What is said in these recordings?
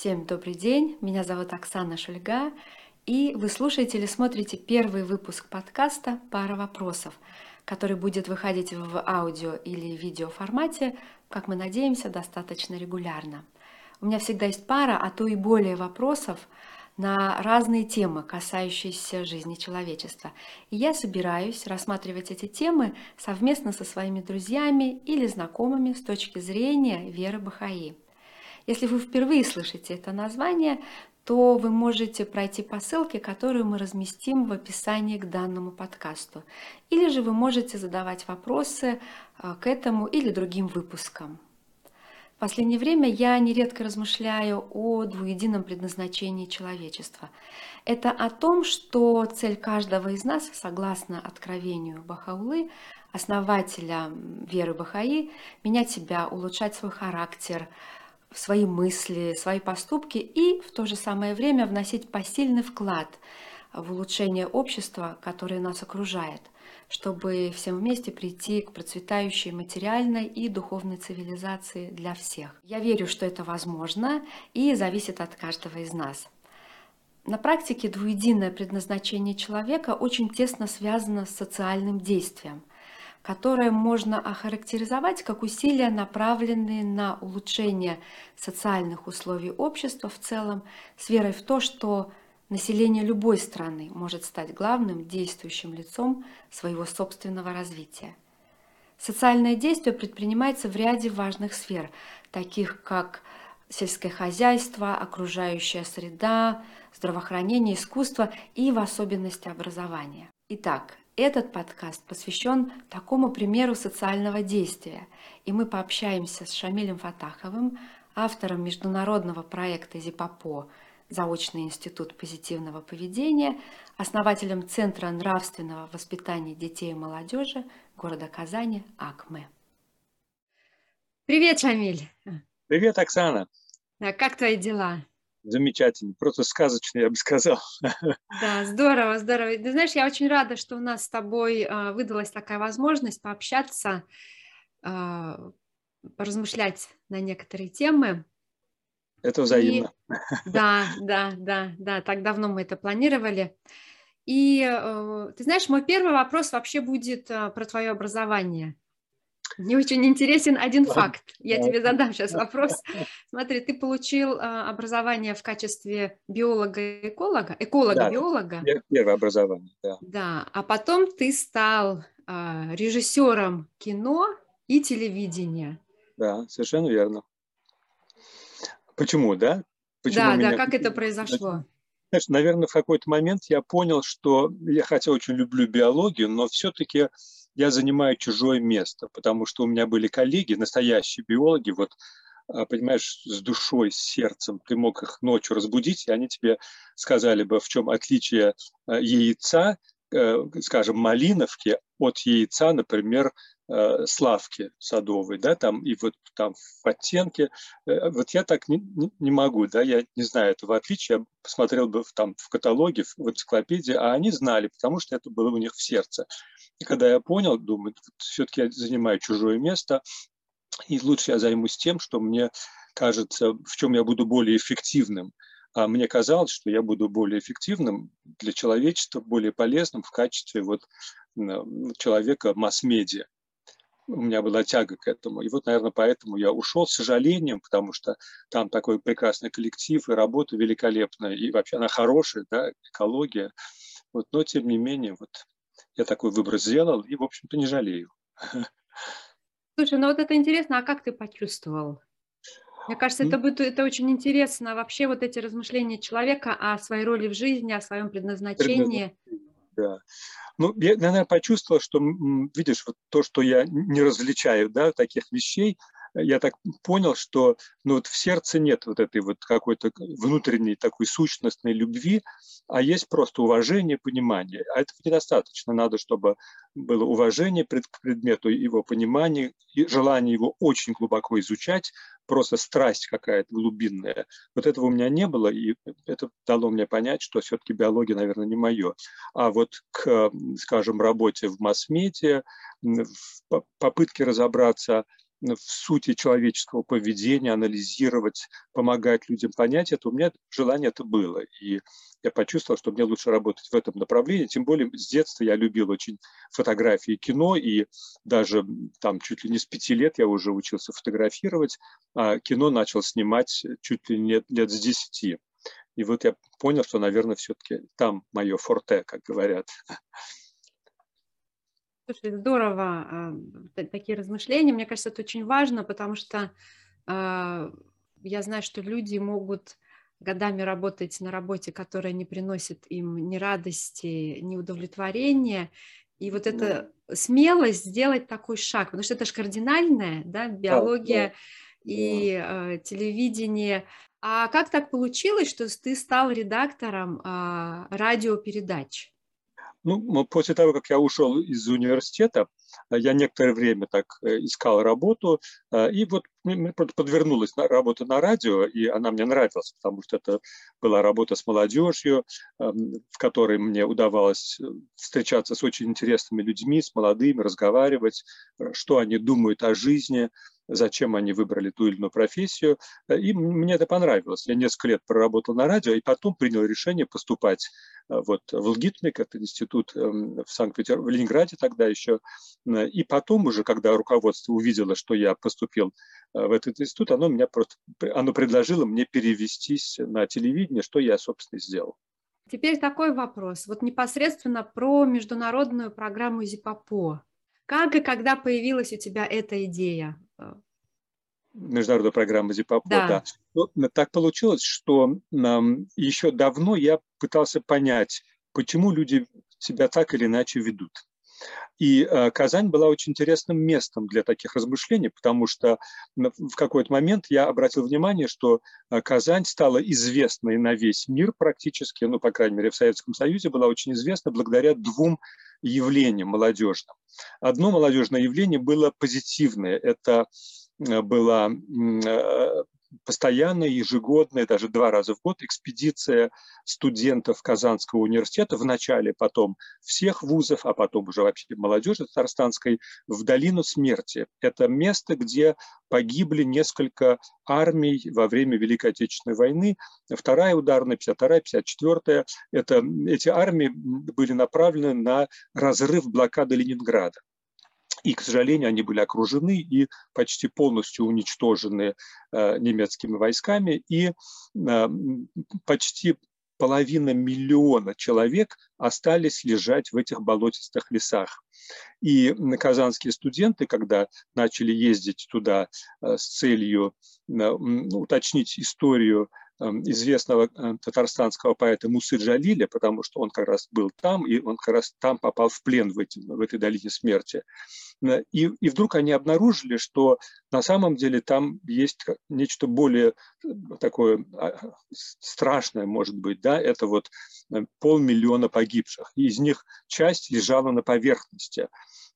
Всем добрый день, меня зовут Оксана Шульга, и вы слушаете или смотрите первый выпуск подкаста «Пара вопросов», который будет выходить в аудио или видео формате, как мы надеемся, достаточно регулярно. У меня всегда есть пара, а то и более вопросов на разные темы, касающиеся жизни человечества. И я собираюсь рассматривать эти темы совместно со своими друзьями или знакомыми с точки зрения веры Бахаи – если вы впервые слышите это название, то вы можете пройти по ссылке, которую мы разместим в описании к данному подкасту. Или же вы можете задавать вопросы э, к этому или другим выпускам. В последнее время я нередко размышляю о двуедином предназначении человечества. Это о том, что цель каждого из нас, согласно откровению Бахаулы, основателя веры Бахаи, менять себя, улучшать свой характер, свои мысли, свои поступки и в то же самое время вносить посильный вклад в улучшение общества, которое нас окружает, чтобы всем вместе прийти к процветающей материальной и духовной цивилизации для всех. Я верю, что это возможно и зависит от каждого из нас. На практике двуединое предназначение человека очень тесно связано с социальным действием которое можно охарактеризовать как усилия, направленные на улучшение социальных условий общества в целом, с верой в то, что население любой страны может стать главным действующим лицом своего собственного развития. Социальное действие предпринимается в ряде важных сфер, таких как сельское хозяйство, окружающая среда, здравоохранение, искусство и в особенности образование. Итак, этот подкаст посвящен такому примеру социального действия, и мы пообщаемся с Шамилем Фатаховым, автором международного проекта «Зипапо» Заочный институт позитивного поведения, основателем Центра нравственного воспитания детей и молодежи города Казани АКМЭ. Привет, Шамиль! Привет, Оксана! Как твои дела? Замечательный, просто сказочный, я бы сказал. Да, здорово, здорово. Ты знаешь, я очень рада, что у нас с тобой а, выдалась такая возможность пообщаться, а, поразмышлять на некоторые темы. Это взаимно. И, да, да, да, да, так давно мы это планировали. И э, ты знаешь, мой первый вопрос вообще будет а, про твое образование. Мне очень интересен один факт. Я тебе задам сейчас вопрос. Смотри, ты получил а, образование в качестве биолога-эколога, эколога-биолога. Да, первое образование, да. Да, а потом ты стал а, режиссером кино и телевидения. Да, совершенно верно. Почему, да? Почему да, меня... да, как это произошло? Знаешь, наверное, в какой-то момент я понял, что я хотя очень люблю биологию, но все-таки я занимаю чужое место, потому что у меня были коллеги, настоящие биологи, вот, а, понимаешь, с душой, с сердцем, ты мог их ночью разбудить, и они тебе сказали бы, в чем отличие а, яйца, э, скажем, малиновки от яйца, например, э, славки садовой, да, там, и вот там в оттенке, э, вот я так не, не, не могу, да, я не знаю этого отличия, я посмотрел бы там в каталоге, в энциклопедии, а они знали, потому что это было у них в сердце. И когда я понял, думаю, все-таки я занимаю чужое место, и лучше я займусь тем, что мне кажется, в чем я буду более эффективным. А мне казалось, что я буду более эффективным для человечества, более полезным в качестве вот человека масс-медиа. У меня была тяга к этому. И вот, наверное, поэтому я ушел с сожалением, потому что там такой прекрасный коллектив, и работа великолепная, и вообще она хорошая, да, экология. Вот, но, тем не менее, вот я такой выбор сделал и, в общем-то, не жалею. Слушай, ну вот это интересно, а как ты почувствовал? Мне кажется, это будет это очень интересно вообще вот эти размышления человека о своей роли в жизни, о своем предназначении. Да. Ну, я, наверное, почувствовал, что, видишь, вот то, что я не различаю, да, таких вещей, я так понял, что ну, вот в сердце нет вот этой вот какой-то внутренней такой сущностной любви, а есть просто уважение, понимание. А этого недостаточно. Надо, чтобы было уважение к предмету, его понимание, и желание его очень глубоко изучать, просто страсть какая-то глубинная. Вот этого у меня не было, и это дало мне понять, что все-таки биология, наверное, не мое. А вот к, скажем, работе в масс-медиа, в попытке разобраться в сути человеческого поведения, анализировать, помогать людям понять это, у меня желание это было. И я почувствовал, что мне лучше работать в этом направлении. Тем более с детства я любил очень фотографии кино, и даже там чуть ли не с пяти лет я уже учился фотографировать, а кино начал снимать чуть ли не лет с десяти. И вот я понял, что, наверное, все-таки там мое форте, как говорят. Слушай, здорово, э, такие размышления. Мне кажется, это очень важно, потому что э, я знаю, что люди могут годами работать на работе, которая не приносит им ни радости, ни удовлетворения. И вот эта смелость сделать такой шаг, потому что это же кардинальное, да, биология да, да, и Э, телевидение. А как так получилось, что ты стал редактором э, радиопередач? Ну, после того, как я ушел из университета, э, я некоторое время так э, искал работу, э, и вот мне подвернулась работа на радио, и она мне нравилась, потому что это была работа с молодежью, эм, в которой мне удавалось встречаться с очень интересными людьми, с молодыми, разговаривать, что они думают о жизни, зачем они выбрали ту или иную профессию. И мне это понравилось. Я несколько лет проработал на радио, и потом принял решение поступать э, вот в ЛГИТМИК, это институт эм, в Санкт-Петербурге, в Ленинграде тогда еще. Э, и потом уже, когда руководство увидело, что я поступил э, в этот институт, оно меня просто, оно предложило мне перевестись на телевидение, что я, собственно, и сделал. Теперь такой вопрос. Вот непосредственно про международную программу ЗИПАПО. Как и когда появилась у тебя эта идея? Международная программа ЗИПАПО, да. да. Ну, так получилось, что um, еще давно я пытался понять, почему люди себя так или иначе ведут. И э, Казань была очень интересным местом для таких размышлений, потому что в какой-то момент я обратил внимание, что э, Казань стала известной на весь мир практически, ну, по крайней мере, в Советском Союзе была очень известна благодаря двум явлениям молодежным. Одно молодежное явление было позитивное. Это э, была постоянная, ежегодная, даже два раза в год экспедиция студентов Казанского университета, в начале потом всех вузов, а потом уже вообще молодежи татарстанской, в долину смерти. Это место, где погибли несколько армий во время Великой Отечественной войны. Вторая ударная, 52-я, 54-я. Это, эти армии были направлены на разрыв блокады Ленинграда. И, к сожалению, они были окружены и почти полностью уничтожены э, немецкими войсками. И э, почти половина миллиона человек остались лежать в этих болотистых лесах. И казанские студенты, когда начали ездить туда э, с целью уточнить историю известного э, татарстанского поэта Мусы Джалиля, потому что он как раз был там, и он как раз там попал в плен в, эти, в этой долине смерти. Э, и, и вдруг они обнаружили, что на самом деле там есть нечто более э, такое а, страшное, может быть, да, это вот полмиллиона погибших. Из них часть лежала на поверхности.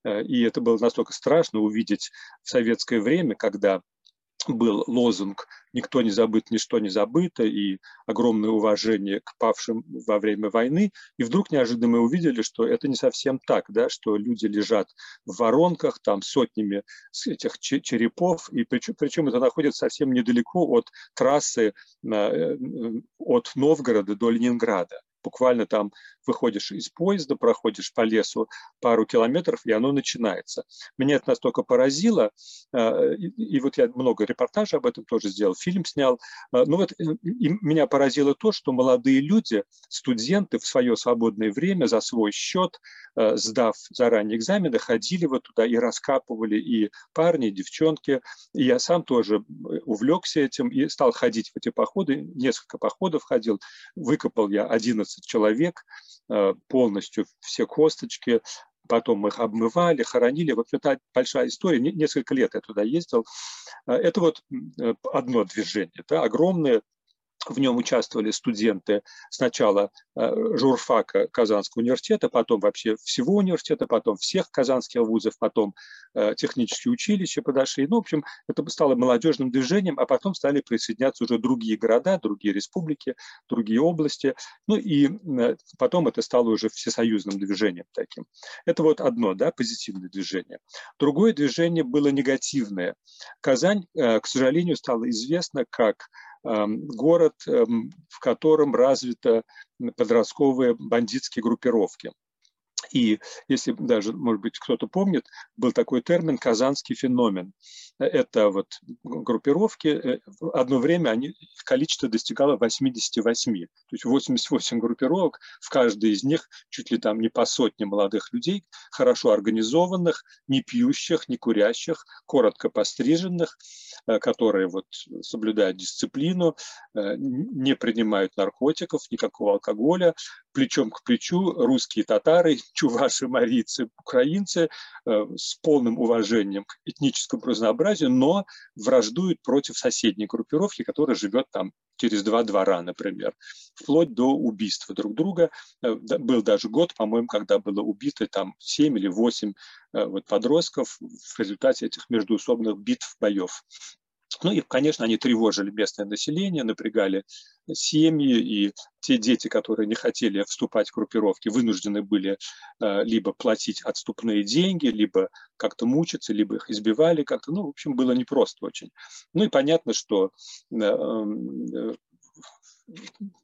И это было настолько страшно увидеть в советское время, когда был лозунг «Никто не забыт, ничто не забыто» и огромное уважение к павшим во время войны. И вдруг неожиданно мы увидели, что это не совсем так, да, что люди лежат в воронках, там сотнями этих черепов, и причем, причем это находится совсем недалеко от трассы э, от Новгорода до Ленинграда буквально там выходишь из поезда, проходишь по лесу пару километров, и оно начинается. Меня это настолько поразило, э, и, вот я много репортажей об этом тоже сделал, фильм снял. Э, ну вот э, и меня поразило то, что молодые люди, студенты в свое свободное время за свой счет, сдав заранее экзамены, ходили вот туда и раскапывали и парни, и девчонки. И я сам тоже увлекся этим и стал ходить в эти походы. Несколько походов ходил. Выкопал я 11 человек, Э, полностью все косточки, потом их обмывали, хоронили. Вот это большая история, несколько лет я туда ездил. Э, это вот э, одно движение, да, огромное в нем участвовали студенты сначала э, журфака Казанского университета, потом вообще всего университета, потом всех казанских вузов, потом э, технические училища подошли. Ну, в общем, это стало молодежным движением, а потом стали присоединяться уже другие города, другие республики, другие области. Ну и э, потом это стало уже всесоюзным движением таким. Это вот одно, да, позитивное движение. Другое движение было негативное. Казань, к сожалению, стала известна как город, эм, в котором развиты подростковые бандитские группировки. И если даже, может быть, кто-то помнит, был такой термин «казанский феномен». Это вот группировки, э, одно время они, количество достигало 88. То есть 88 группировок, в каждой из них чуть ли там не по сотне молодых людей, хорошо организованных, не пьющих, не курящих, коротко постриженных, э, которые вот соблюдают дисциплину, э, не принимают наркотиков, никакого алкоголя, плечом к плечу русские татары, чуваши, марийцы, украинцы с полным уважением к этническому разнообразию, но враждуют против соседней группировки, которая живет там через два двора, например, вплоть до убийства друг друга. Э, был даже год, по-моему, когда было убито там 7 или 8 э, вот, подростков в результате этих междуусобных битв, боев. Ну и, конечно, они тревожили местное население, напрягали семьи, и те дети, которые не хотели вступать в группировки, вынуждены были э, либо платить отступные деньги, либо как-то мучиться, либо их избивали как-то. Ну, в общем, было непросто очень. Ну и понятно, что э, э,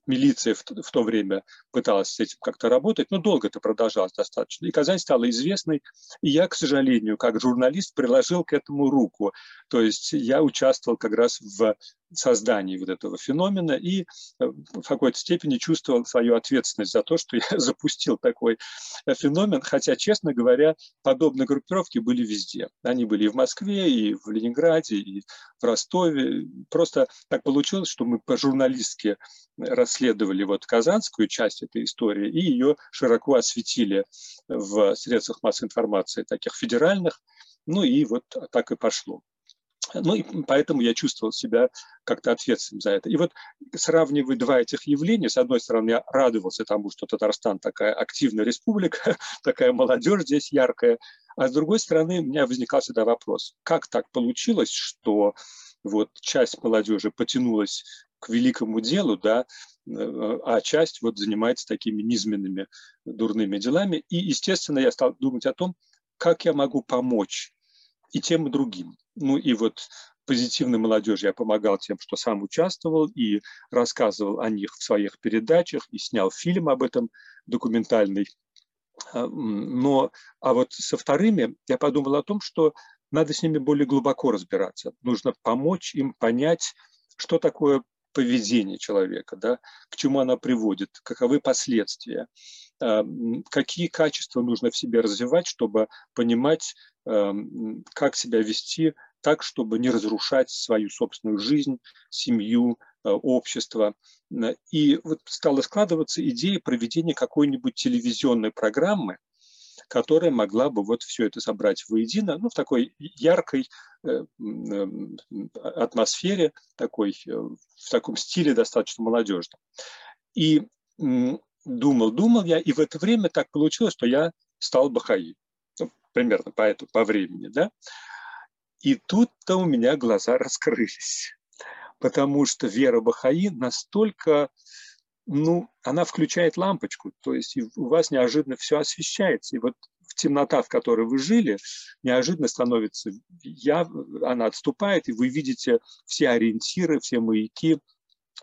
милиция в, в то время пыталась с этим как-то работать, но долго это продолжалось достаточно. И Казань стала известной, и я, к сожалению, как журналист, приложил к этому руку. То есть я участвовал как раз в создании вот этого феномена и э, в какой-то степени чувствовал свою ответственность за то, что я запустил такой э, феномен, хотя, честно говоря, подобные группировки были везде. Они были и в Москве, и в Ленинграде, и в Ростове. Просто так получилось, что мы по-журналистски расследовали вот казанскую часть этой истории и ее широко осветили в средствах массовой информации таких федеральных, ну и вот так и пошло. Ну и поэтому я чувствовал себя как-то ответственным за это. И вот сравнивая два этих явления, с одной стороны, я радовался тому, что Татарстан такая активная республика, такая молодежь здесь яркая, а с другой стороны, у меня возникал всегда вопрос, как так получилось, что вот часть молодежи потянулась к великому делу, да, а часть вот занимается такими низменными дурными делами. И, естественно, я стал думать о том, как я могу помочь и тем, и другим. Ну и вот позитивной молодежи я помогал тем, что сам участвовал и рассказывал о них в своих передачах, и снял фильм об этом документальный. А, но, а вот со вторыми я подумал о том, что надо с ними более глубоко разбираться. Нужно помочь им понять, что такое поведение человека, да, к чему она приводит, каковы последствия, какие качества нужно в себе развивать, чтобы понимать, а, как себя вести так, чтобы не разрушать свою собственную жизнь, семью, а, общество. И вот стала складываться идея проведения какой-нибудь телевизионной программы, которая могла бы вот все это собрать воедино, ну, в такой яркой э, атмосфере, такой, э, в таком стиле достаточно молодежном. И думал, думал я, и в это время так получилось, что я стал Бахаи. Ну, примерно по, этому, по времени, да. И тут-то у меня глаза раскрылись, потому что вера Бахаи настолько ну, она включает лампочку, то есть у вас неожиданно все освещается. И вот темнота, в которой вы жили, неожиданно становится я, она отступает, и вы видите все ориентиры, все маяки,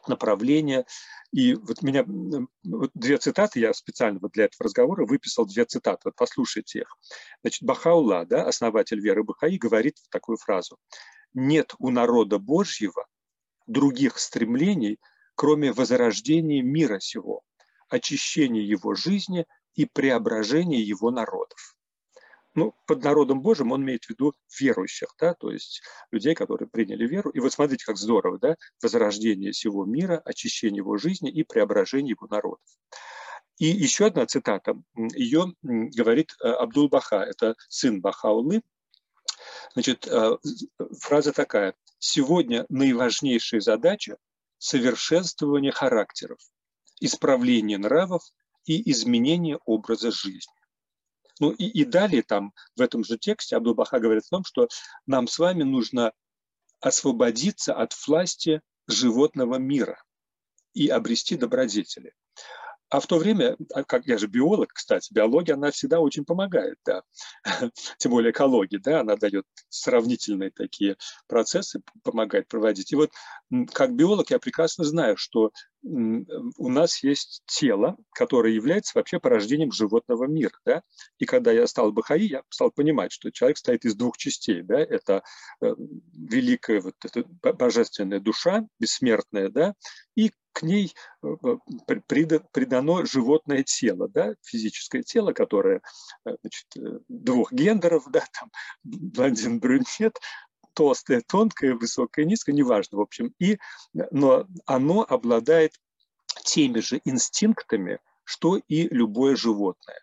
направления. И вот меня вот две цитаты, я специально вот для этого разговора выписал две цитаты, вот послушайте их. Значит, Бахаула, да, основатель веры Бахаи, говорит такую фразу. «Нет у народа Божьего других стремлений, кроме возрождения мира сего, очищения его жизни и преображения его народов. Ну, под народом Божьим он имеет в виду верующих, да, то есть людей, которые приняли веру. И вот смотрите, как здорово, да, возрождение всего мира, очищение его жизни и преображение его народов. И еще одна цитата, ее говорит э, Абдул Баха, это сын Бахаулы. Значит, э, фраза такая. «Сегодня наиважнейшая задача совершенствование характеров, исправление нравов и изменение образа жизни. Ну и, и далее там в этом же тексте Абдул-Баха говорит о том, что нам с вами нужно освободиться от власти животного мира и обрести добродетели. А в то время, а как я же биолог, кстати, биология, она всегда очень помогает, да. Тем более экология, да, она дает сравнительные такие процессы, помогает проводить. И вот как биолог я прекрасно знаю, что у нас есть тело, которое является вообще порождением животного мира. Да? И когда я стал Бахаи, я стал понимать, что человек стоит из двух частей. Да? Это э, великая вот эта божественная душа, бессмертная, да? и к ней э, э, придано животное тело, да? физическое тело, которое значит, двух гендеров, да? там, блондин, брюнет, толстое, тонкое, высокое, низкое, неважно, в общем. И, но оно обладает теми же инстинктами, что и любое животное.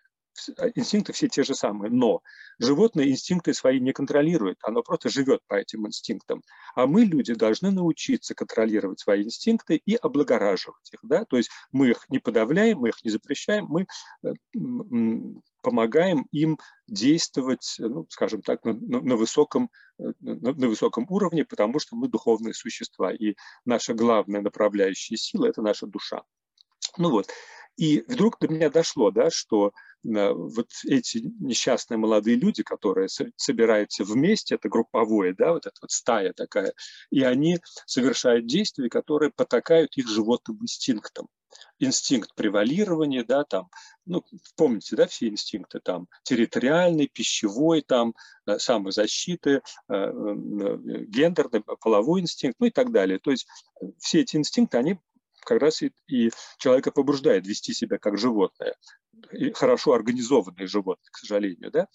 А, инстинкты все те же самые, но животное инстинкты свои не контролирует, оно просто живет по этим инстинктам. А мы, люди, должны научиться контролировать свои инстинкты и облагораживать их. Да? То есть мы их не подавляем, мы их не запрещаем, мы э, помогаем им действовать, ну, скажем так, на, на, высоком, на, на высоком уровне, потому что мы духовные существа, и наша главная направляющая сила – это наша душа. Ну вот, и вдруг до меня дошло, да, что э, вот эти несчастные молодые люди, которые собираются вместе, это групповое, да, вот эта вот стая такая, и они совершают действия, которые потакают их животным инстинктам инстинкт превалирования, да, там, ну, помните, да, все инстинкты, там, территориальный, пищевой, там, э, самозащиты, э, гендерный, половой инстинкт, ну и так далее. То есть все эти инстинкты, они как раз и, и человека побуждает вести себя как животное, и хорошо организованное животное, к сожалению, да.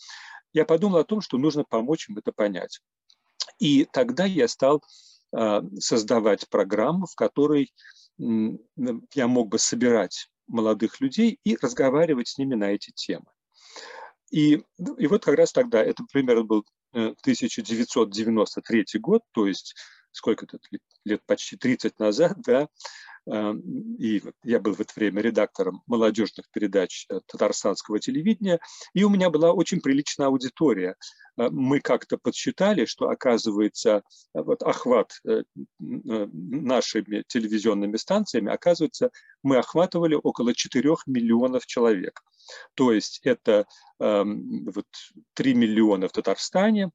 Я подумал о том, что нужно помочь им это понять. И тогда я стал создавать программу, в которой я мог бы собирать молодых людей и разговаривать с ними на эти темы. И, и вот как раз тогда, это примерно был 1993 э, год, то есть сколько это лет, почти 30 назад, да, и я был в это время редактором молодежных передач э, татарстанского телевидения, и у меня была очень приличная аудитория. Э, мы как-то подсчитали, что, оказывается, вот охват э, нашими телевизионными станциями, оказывается, мы охватывали около 4 миллионов человек. То есть это вот, 3 миллиона в Татарстане,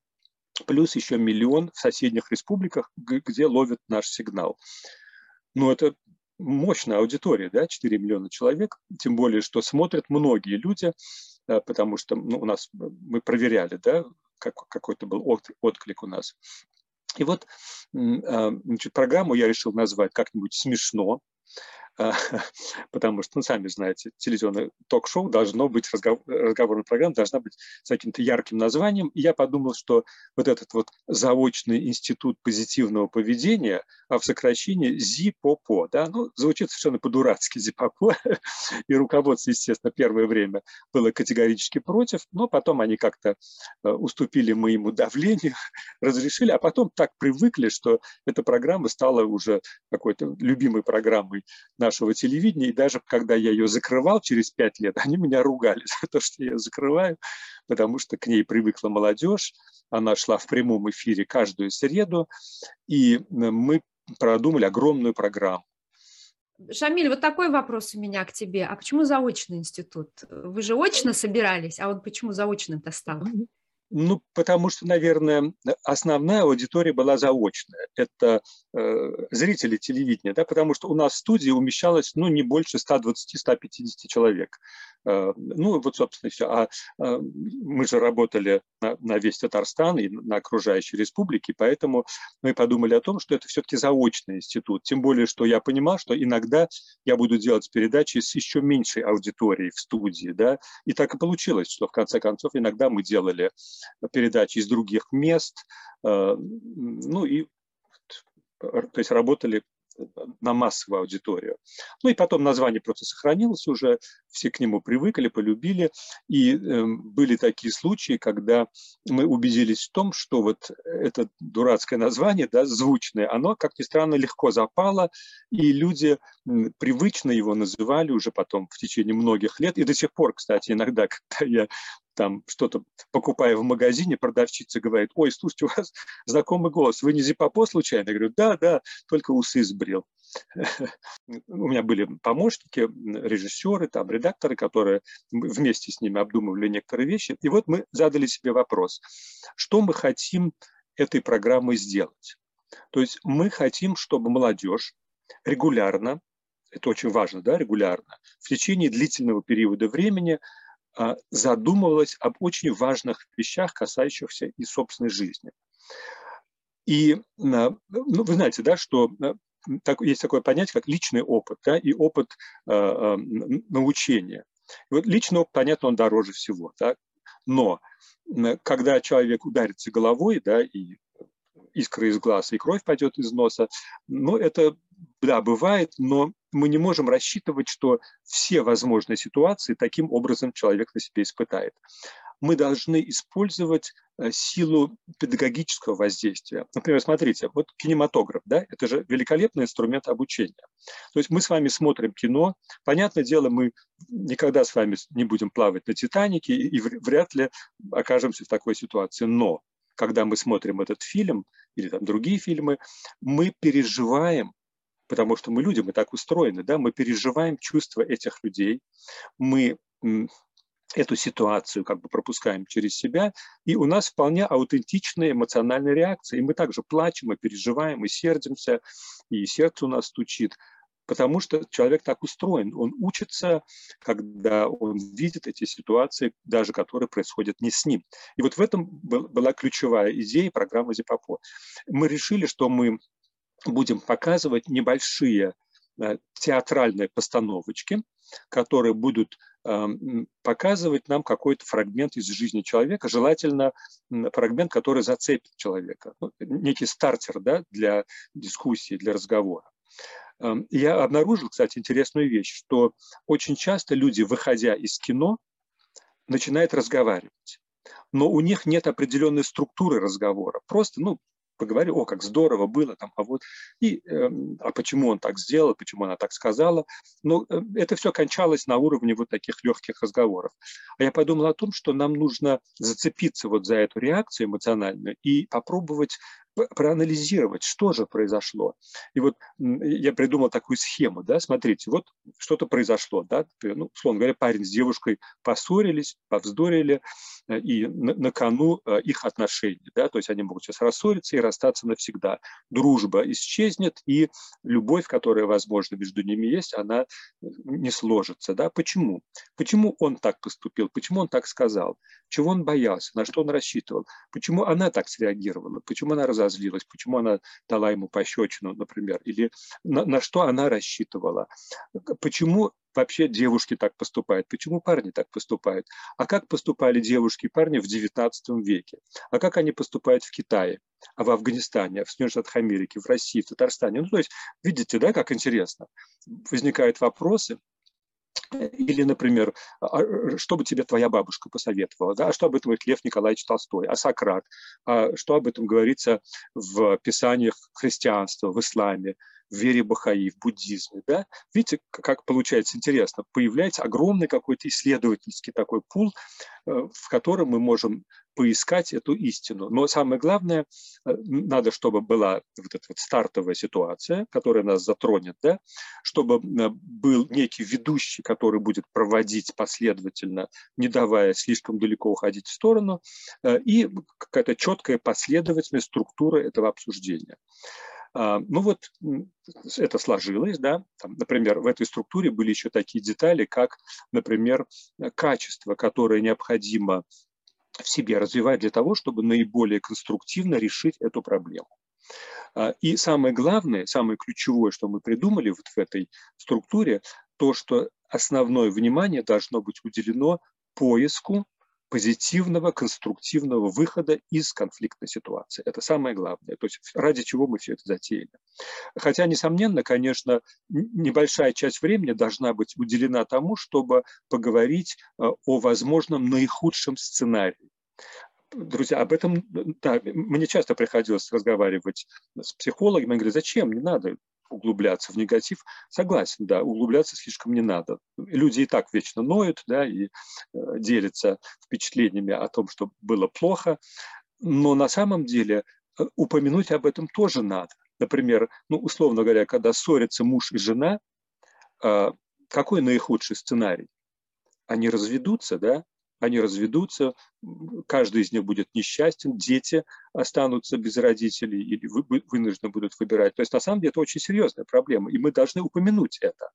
плюс еще миллион в соседних республиках, где ловят наш сигнал. Но это мощная аудитория, да, 4 миллиона человек, тем более, что смотрят многие люди, э, потому что ну, у нас, мы проверяли, да, как, какой-то был отклик у нас. И вот а, значит, программу я решил назвать как-нибудь смешно, потому что, ну, сами знаете, телевизионное ток-шоу должно быть, разговор, разговорная программа должна быть с каким-то ярким названием. И я подумал, что вот этот вот заочный институт позитивного поведения, а в сокращении ЗИПОПО, да, ну, звучит совершенно по-дурацки ЗИПОПО, и руководство, естественно, первое время было категорически против, но потом они как-то э, уступили моему давлению, разрешили, а потом так привыкли, что эта программа стала уже какой-то любимой программой нашего телевидения, и даже когда я ее закрывал через пять лет, они меня ругали за то, что я ее закрываю, потому что к ней привыкла молодежь, она шла в прямом эфире каждую среду, и мы продумали огромную программу. Шамиль, вот такой вопрос у меня к тебе. А почему заочный институт? Вы же очно собирались, а вот почему заочным-то стал? Ну, потому что, наверное, основная аудитория была заочная. Это э, зрители телевидения, да, потому что у нас в студии умещалось, ну, не больше 120-150 человек. Э, ну, вот, собственно, все. А э, мы же работали на, на весь Татарстан и на окружающей республике, поэтому мы подумали о том, что это все-таки заочный институт. Тем более, что я понимал, что иногда я буду делать передачи с еще меньшей аудиторией в студии, да, и так и получилось, что в конце концов иногда мы делали передачи из других мест, э, ну и то есть работали на массовую аудиторию. Ну и потом название просто сохранилось уже, все к нему привыкли, полюбили. И э, были такие случаи, когда мы убедились в том, что вот это дурацкое название, да, звучное, оно, как ни странно, легко запало, и люди привычно его называли уже потом в течение многих лет. И до сих пор, кстати, иногда, когда я там что-то покупая в магазине, продавщица говорит, ой, слушайте, у вас знакомый голос, вы не Зипопо случайно? Я говорю, да, да, только усы сбрил. У меня были помощники, режиссеры, там, редакторы, которые вместе с ними обдумывали некоторые вещи. И вот мы задали себе вопрос, что мы хотим этой программой сделать. То есть мы хотим, чтобы молодежь регулярно, это очень важно, да, регулярно, в течение длительного периода времени задумывалась об очень важных вещах, касающихся и собственной жизни. И ну, вы знаете, да, что э, так, есть такое понятие, как личный опыт да, и опыт э, э, научения. И вот личный опыт, понятно, он дороже всего. Да? Но когда человек ударится головой, да, и искра из глаз, и кровь пойдет из носа, ну, это, да, бывает, но мы не можем рассчитывать, что все возможные ситуации таким образом человек на себе испытает. Мы должны использовать э, силу педагогического воздействия. Например, смотрите, вот кинематограф, да, это же великолепный инструмент обучения. То есть мы с вами смотрим кино, понятное дело, мы никогда с вами не будем плавать на Титанике и вряд ли окажемся в такой ситуации, но когда мы смотрим этот фильм или там другие фильмы, мы переживаем потому что мы люди, мы так устроены, да, мы переживаем чувства этих людей, мы эту ситуацию как бы пропускаем через себя, и у нас вполне аутентичная эмоциональная реакция, и мы также плачем, и переживаем, и сердимся, и сердце у нас стучит, потому что человек так устроен, он учится, когда он видит эти ситуации, даже которые происходят не с ним. И вот в этом была ключевая идея программы Зипапо. Мы решили, что мы будем показывать небольшие э, театральные постановочки, которые будут эм, показывать нам какой-то фрагмент из жизни человека, желательно фрагмент, который зацепит человека, ну, некий стартер да, для дискуссии, для разговора. Эм, я обнаружил, кстати, интересную вещь, что очень часто люди, выходя из кино, начинают разговаривать но у них нет определенной структуры разговора. Просто, ну, поговорили, о, как здорово было, там, а вот, и, э, а почему он так сделал, почему она так сказала. Но э, это все кончалось на уровне вот таких легких разговоров. А я подумал о том, что нам нужно зацепиться вот за эту реакцию эмоциональную и попробовать проанализировать, что же произошло. И вот я придумал такую схему, да, смотрите, вот что-то произошло, да, ну, условно говоря, парень с девушкой поссорились, повздорили, э, и на, на кону э, их отношения, да, то есть они могут сейчас рассориться и расстаться навсегда. Дружба исчезнет, и любовь, которая, возможно, между ними есть, она э, не сложится, да. Почему? Почему он так поступил? Почему он так сказал? Чего он боялся? На что он рассчитывал? Почему она так среагировала? Почему она разозлилась? Разозлилась, почему она дала ему пощечину, например, или на, на что она рассчитывала, почему вообще девушки так поступают, почему парни так поступают, а как поступали девушки и парни в XIX веке, а как они поступают в Китае, а в Афганистане, в Соединенных Штатах Америки, в России, в Татарстане. Ну, то есть, видите, да, как интересно. Возникают вопросы, или, например, а, а, что бы тебе твоя бабушка посоветовала, да? а что об этом говорит Лев Николаевич Толстой, а Сократ, а что об этом говорится в писаниях христианства, в исламе, в вере Бахаи, в буддизме. Да? Видите, как получается интересно. Появляется огромный какой-то исследовательский такой пул, э, в котором мы можем поискать эту истину. Но самое главное, э, надо, чтобы была вот эта вот стартовая ситуация, которая нас затронет, да, чтобы э, был некий ведущий, который будет проводить последовательно, не давая слишком далеко уходить в сторону, и какая-то четкая последовательная структура этого обсуждения. А, ну вот это сложилось, да, Там, например, в этой структуре были еще такие детали, как, например, качество, которое необходимо в себе развивать для того, чтобы наиболее конструктивно решить эту проблему. А, и самое главное, самое ключевое, что мы придумали вот в этой структуре, то, что основное внимание должно быть уделено поиску позитивного, конструктивного выхода из конфликтной ситуации. Это самое главное. То есть ради чего мы все это затеяли. Хотя, несомненно, конечно, небольшая часть времени должна быть уделена тому, чтобы поговорить э, о возможном наихудшем сценарии. Друзья, об этом, да, мне часто приходилось разговаривать с психологами, они говорят, зачем, не надо, углубляться в негатив. Согласен, да, углубляться слишком не надо. Люди и так вечно ноют, да, и э, делятся впечатлениями о том, что было плохо. Но на самом деле э, упомянуть об этом тоже надо. Например, ну, условно говоря, когда ссорятся муж и жена, э, какой наихудший сценарий? Они разведутся, да, они разведутся, каждый из них будет несчастен, дети останутся без родителей или вынуждены будут выбирать. То есть на самом деле это очень серьезная проблема, и мы должны упомянуть это,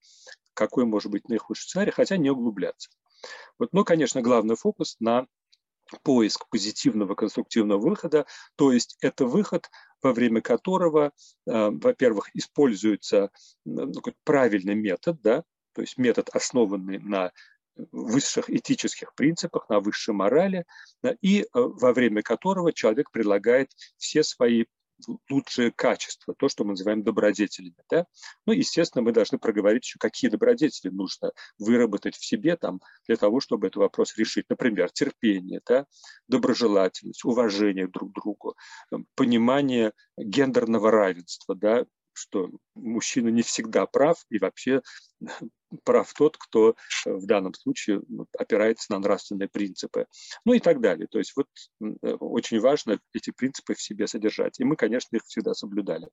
какой может быть наихудший сценарий, хотя не углубляться. Вот, но, конечно, главный фокус на поиск позитивного конструктивного выхода, то есть это выход, во время которого, э, во-первых, используется ну, правильный метод, да, то есть метод, основанный на высших этических принципах, на высшей морали, и э, во время которого человек предлагает все свои лучшие качества, то, что мы называем добродетелями. Да? Ну, естественно, мы должны проговорить еще, какие добродетели нужно выработать в себе там, для того, чтобы этот вопрос решить. Например, терпение, да? доброжелательность, уважение друг к другу, понимание гендерного равенства, да? Что мужчина не всегда прав, и вообще прав тот, кто э, в данном случае опирается на нравственные принципы, ну и так далее. То есть вот э, очень важно эти принципы в себе содержать, и мы, конечно, их всегда соблюдали.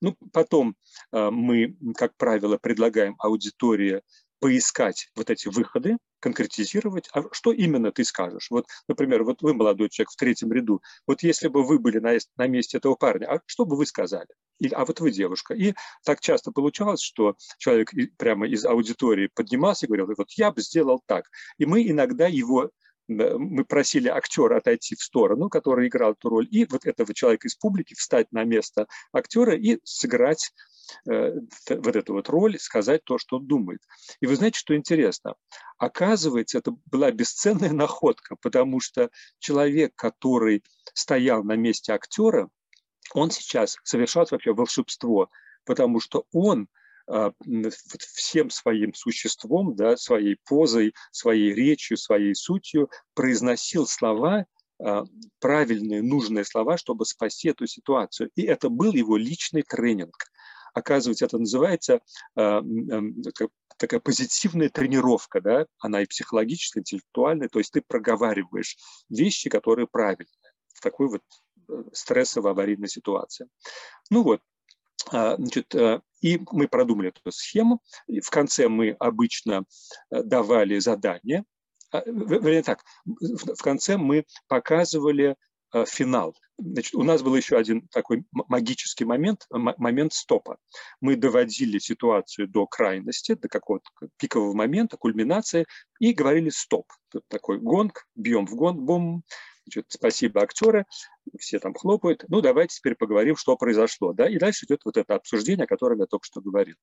Ну, потом э, мы, как правило, предлагаем аудитории поискать вот эти выходы, конкретизировать, а что именно ты скажешь? Вот, например, вот вы, молодой человек, в третьем ряду, вот если бы вы были на, на месте этого парня, а что бы вы сказали? Или, а вот вы девушка. И так часто получалось, что человек прямо из аудитории поднимался и говорил, вот я бы сделал так. И мы иногда его мы просили актера отойти в сторону, который играл эту роль, и вот этого человека из публики встать на место актера и сыграть вот эту вот роль, сказать то, что он думает. И вы знаете, что интересно? Оказывается, это была бесценная находка, потому что человек, который стоял на месте актера, он сейчас совершал вообще волшебство, потому что он а, всем своим существом, да, своей позой, своей речью, своей сутью произносил слова, а, правильные, нужные слова, чтобы спасти эту ситуацию. И это был его личный тренинг. Оказывается, это называется э, такая позитивная тренировка, да, она и психологическая, и интеллектуальная, то есть ты проговариваешь вещи, которые правильные в такой вот э, стрессовой аварийной ситуации. Ну вот, а, Значит, э, и мы продумали эту схему. В конце мы обычно давали задание. А, вернее так, в конце мы показывали финал. Значит, у нас был еще один такой магический момент, момент стопа. Мы доводили ситуацию до крайности, до какого-то пикового момента, кульминации, и говорили стоп. Тут такой гонг, бьем в гонг, бум, Значит, спасибо, актеры, все там хлопают. Ну, давайте теперь поговорим, что произошло. Да? И дальше идет вот это обсуждение, о котором я только что говорил.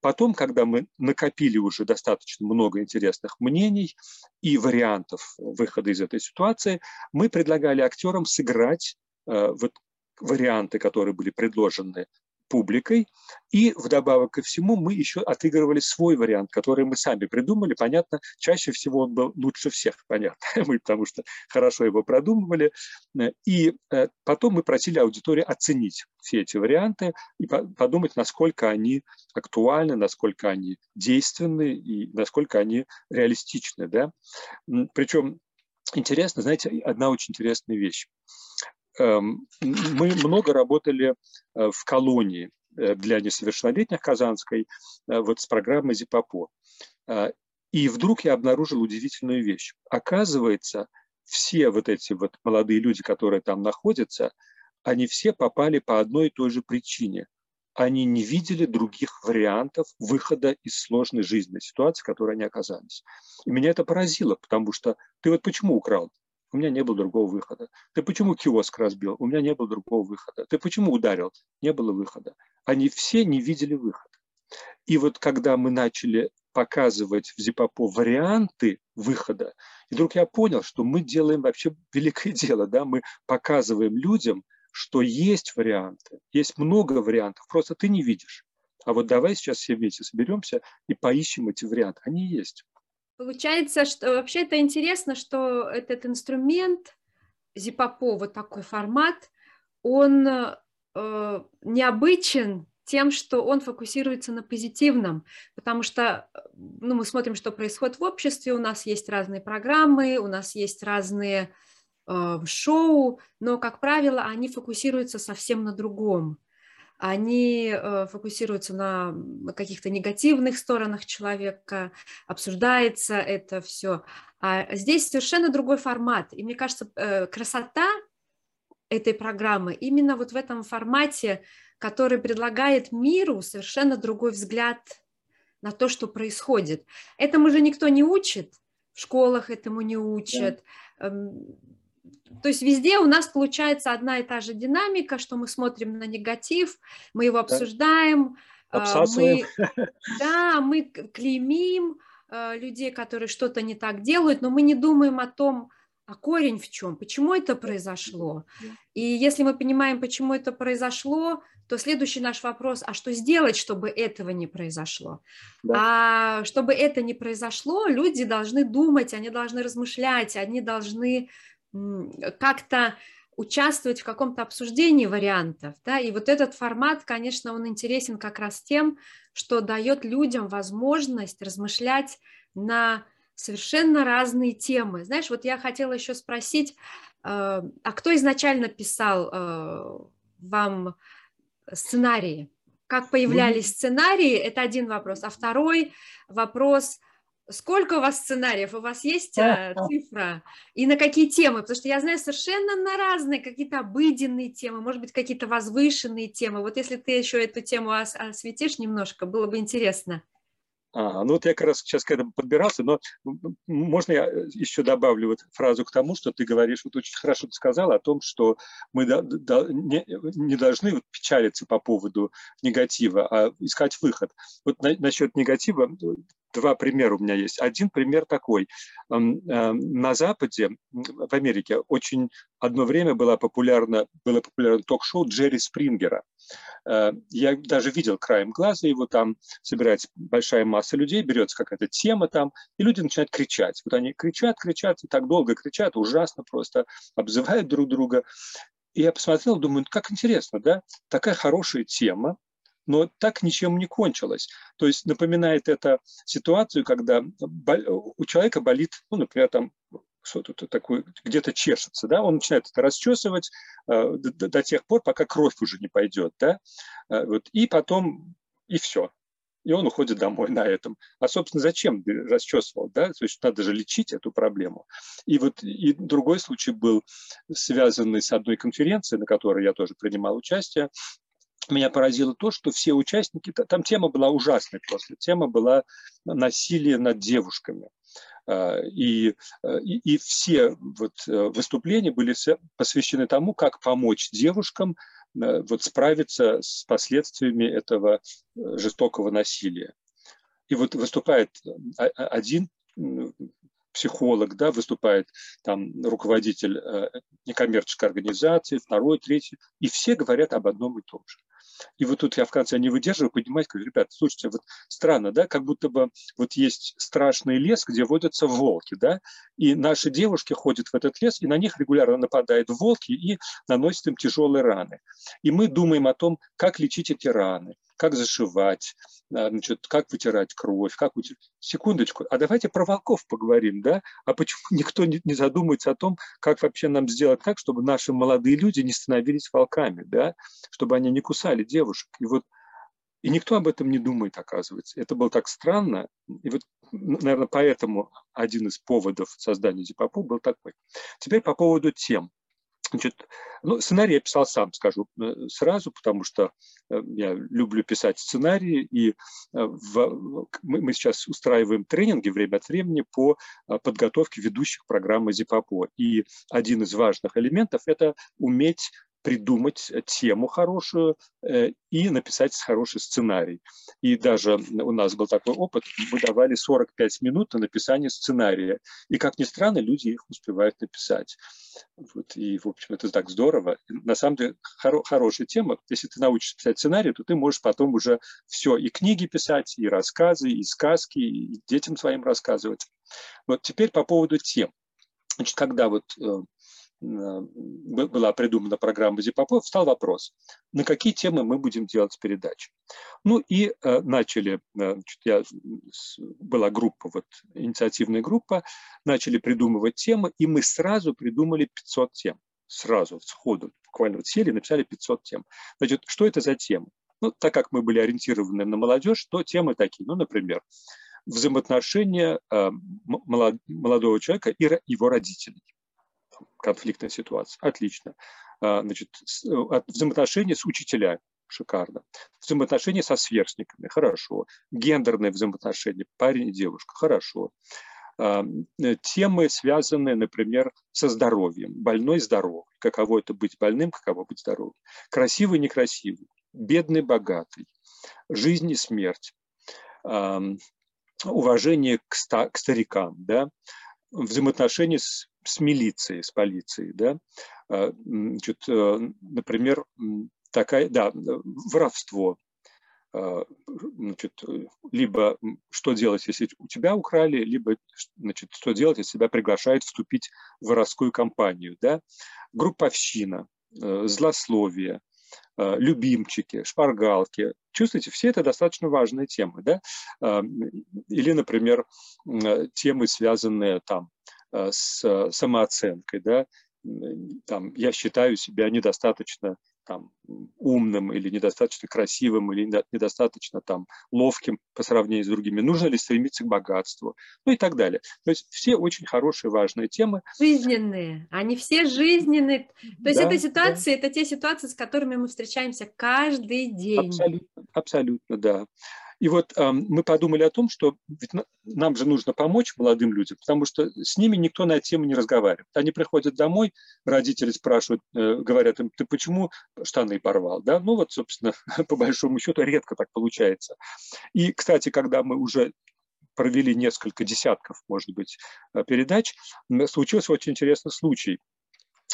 Потом, когда мы накопили уже достаточно много интересных мнений и вариантов выхода из этой ситуации, мы предлагали актерам сыграть вот варианты, которые были предложены публикой. И вдобавок ко всему мы еще отыгрывали свой вариант, который мы сами придумали. Понятно, чаще всего он был лучше всех, понятно, мы потому что хорошо его продумывали. И э, потом мы просили аудиторию оценить все эти варианты и подумать, насколько они актуальны, насколько они действенны и насколько они реалистичны. Да? Причем интересно, знаете, одна очень интересная вещь. Эм, мы много работали э, в колонии э, для несовершеннолетних Казанской э, вот с программой ЗИПОПО. И вдруг я обнаружил удивительную вещь. Оказывается, все вот эти вот молодые люди, которые там находятся, они все попали по одной и той же причине. Они не видели других вариантов выхода из сложной жизненной ситуации, в которой они оказались. И меня это поразило, потому что ты вот почему украл? У меня не было другого выхода. Ты почему киоск разбил? У меня не было другого выхода. Ты почему ударил? Не было выхода. Они все не видели выхода. И вот когда мы начали показывать в Зипапо варианты выхода. И вдруг я понял, что мы делаем вообще великое дело, да, мы показываем людям, что есть варианты, есть много вариантов, просто ты не видишь. А вот давай сейчас все вместе соберемся и поищем эти варианты. Они есть. Получается, что вообще это интересно, что этот инструмент Зипапо, вот такой формат, он э, необычен тем, что он фокусируется на позитивном, потому что ну, мы смотрим, что происходит в обществе, у нас есть разные программы, у нас есть разные э, шоу, но, как правило, они фокусируются совсем на другом. Они э, фокусируются на каких-то негативных сторонах человека, обсуждается это все. А здесь совершенно другой формат. И мне кажется, э, красота этой программы именно вот в этом формате, который предлагает миру совершенно другой взгляд на то, что происходит. Этому же никто не учит, в школах этому не учат. Да. То есть везде у нас получается одна и та же динамика, что мы смотрим на негатив, мы его обсуждаем, да. мы, да, мы клеймим э, людей, которые что-то не так делают, но мы не думаем о том, а корень в чем, почему это произошло. И если мы понимаем, почему это произошло, то следующий наш вопрос, а что сделать, чтобы этого не произошло? Да. А чтобы это не произошло, люди должны думать, они должны размышлять, они должны как-то участвовать в каком-то обсуждении вариантов. Да? И вот этот формат, конечно, он интересен как раз тем, что дает людям возможность размышлять на совершенно разные темы. Знаешь, вот я хотела еще спросить, э, а кто изначально писал э, вам сценарии? Как появлялись сценарии? Это один вопрос. А второй вопрос – Сколько у вас сценариев? У вас есть э, цифра? И на какие темы? Потому что я знаю совершенно на разные, какие-то обыденные темы, может быть, какие-то возвышенные темы. Вот если ты еще эту тему ос- осветишь немножко, было бы интересно. А, ну вот я как раз сейчас к этому подбирался, но можно я э, еще добавлю вот фразу к тому, что ты говоришь, вот очень хорошо ты сказала о том, что мы до, до, не, не должны вот печалиться по поводу негатива, а искать выход. Вот на, насчет негатива два примера у меня есть. Один пример такой. На Западе, в Америке, очень одно время было популярно, было популярно ток-шоу Джерри Спрингера. Э, я даже видел краем глаза его там, собирается большая масса людей, берется какая-то тема там, и люди начинают кричать. Вот они кричат, кричат, и так долго кричат, ужасно просто, обзывают друг друга. И я посмотрел, думаю, как интересно, да, такая хорошая тема, но так ничем не кончилось. То есть напоминает это ситуацию, когда у человека болит, ну, например, там что-то такое, где-то чешется, да, он начинает это расчесывать э, до, до тех пор, пока кровь уже не пойдет, да, э, вот, и потом, и все, и он уходит домой на этом. А, собственно, зачем расчесывал, да, то есть надо же лечить эту проблему. И вот и другой случай был связанный с одной конференцией, на которой я тоже принимал участие, меня поразило то, что все участники, там тема была ужасная просто, тема была насилие над девушками. А, и, э, и, и все вот э, выступления были посвящены тому, как помочь девушкам э, вот справиться с последствиями этого жестокого насилия. И вот выступает один психолог, да, выступает там руководитель некоммерческой организации, второй, третий, и все говорят об одном и том же. И вот тут я в конце не выдерживаю, поднимаюсь, говорю, ребята, слушайте, вот странно, да, как будто бы вот есть страшный лес, где водятся волки, да, и наши девушки ходят в этот лес, и на них регулярно нападают волки и наносят им тяжелые раны. И мы думаем о том, как лечить эти раны, как зашивать, а, значит, как вытирать кровь, как вытирать... Секундочку, а давайте про волков поговорим, да? А почему никто не задумывается о том, как вообще нам сделать так, чтобы наши молодые люди не становились волками, да? Чтобы они не кусали девушек. И вот и никто об этом не думает, оказывается. Это было так странно. И вот, наверное, поэтому один из поводов создания Зипапу был такой. Теперь по поводу тем. Значит, ну, сценарий я писал сам, скажу э, сразу, потому что э, я люблю писать сценарии, и э, в, мы сейчас устраиваем тренинги время от времени по подготовке ведущих программы ЗИПАПО. И один из важных элементов – это уметь придумать тему хорошую э, и написать хороший сценарий. И даже у нас был такой опыт, мы давали 45 минут на написание сценария. И, как ни странно, люди их успевают написать. Вот. И, в общем, это так здорово. На самом деле, хоро- хорошая тема. Если ты научишься писать сценарий, то ты можешь потом уже все, и книги писать, и рассказы, и сказки, и детям своим рассказывать. Вот теперь по поводу тем. Значит, когда вот э, была придумана программа Зипопов, встал вопрос, на какие темы мы будем делать передачи. Ну и э, начали, э, я, была группа, вот инициативная группа, начали придумывать темы, и мы сразу придумали 500 тем. Сразу, сходу, буквально вот сели, написали 500 тем. Значит, что это за темы? Ну, так как мы были ориентированы на молодежь, то темы такие, ну, например, взаимоотношения э, молодого человека и его родителей конфликтная ситуация. Отлично. А, значит, э, взаимоотношения с учителями. Шикарно. Взаимоотношения со сверстниками. Хорошо. Гендерные взаимоотношения. Парень и девушка. Хорошо. А, э, темы, связанные, например, со здоровьем. Больной здоровый. Каково это быть больным, каково быть здоровым. Красивый, некрасивый. Бедный, богатый. Жизнь и смерть. Уважение к, старикам. Да? Взаимоотношения с с милицией, с полицией, да, а, значит, э, например, такая, да, воровство, а, значит, либо что делать, если у тебя украли, либо значит, что делать, если тебя приглашают вступить в воровскую компанию, да, групповщина, э, злословие, любимчики, шпаргалки. Чувствуете, все это достаточно важные темы, да? А, или, например, темы, связанные там Э, с самооценкой, да, там, я считаю себя недостаточно там, умным или недостаточно красивым или недостаточно там, ловким по сравнению с другими, нужно ли стремиться к богатству, ну и так далее. То есть все очень хорошие, важные темы. Жизненные, они все жизненные. То есть да, это ситуации, да. это те ситуации, с которыми мы встречаемся каждый день. Абсолютно, абсолютно, да. И вот э, мы подумали о том, что ведь нам же нужно помочь молодым людям, потому что с ними никто на эту тему не разговаривает. Они приходят домой, родители спрашивают, э, говорят им, ты почему штаны порвал? Да? Ну вот, собственно, по большому счету редко так получается. И, кстати, когда мы уже провели несколько десятков, может быть, э, передач, случился очень интересный случай.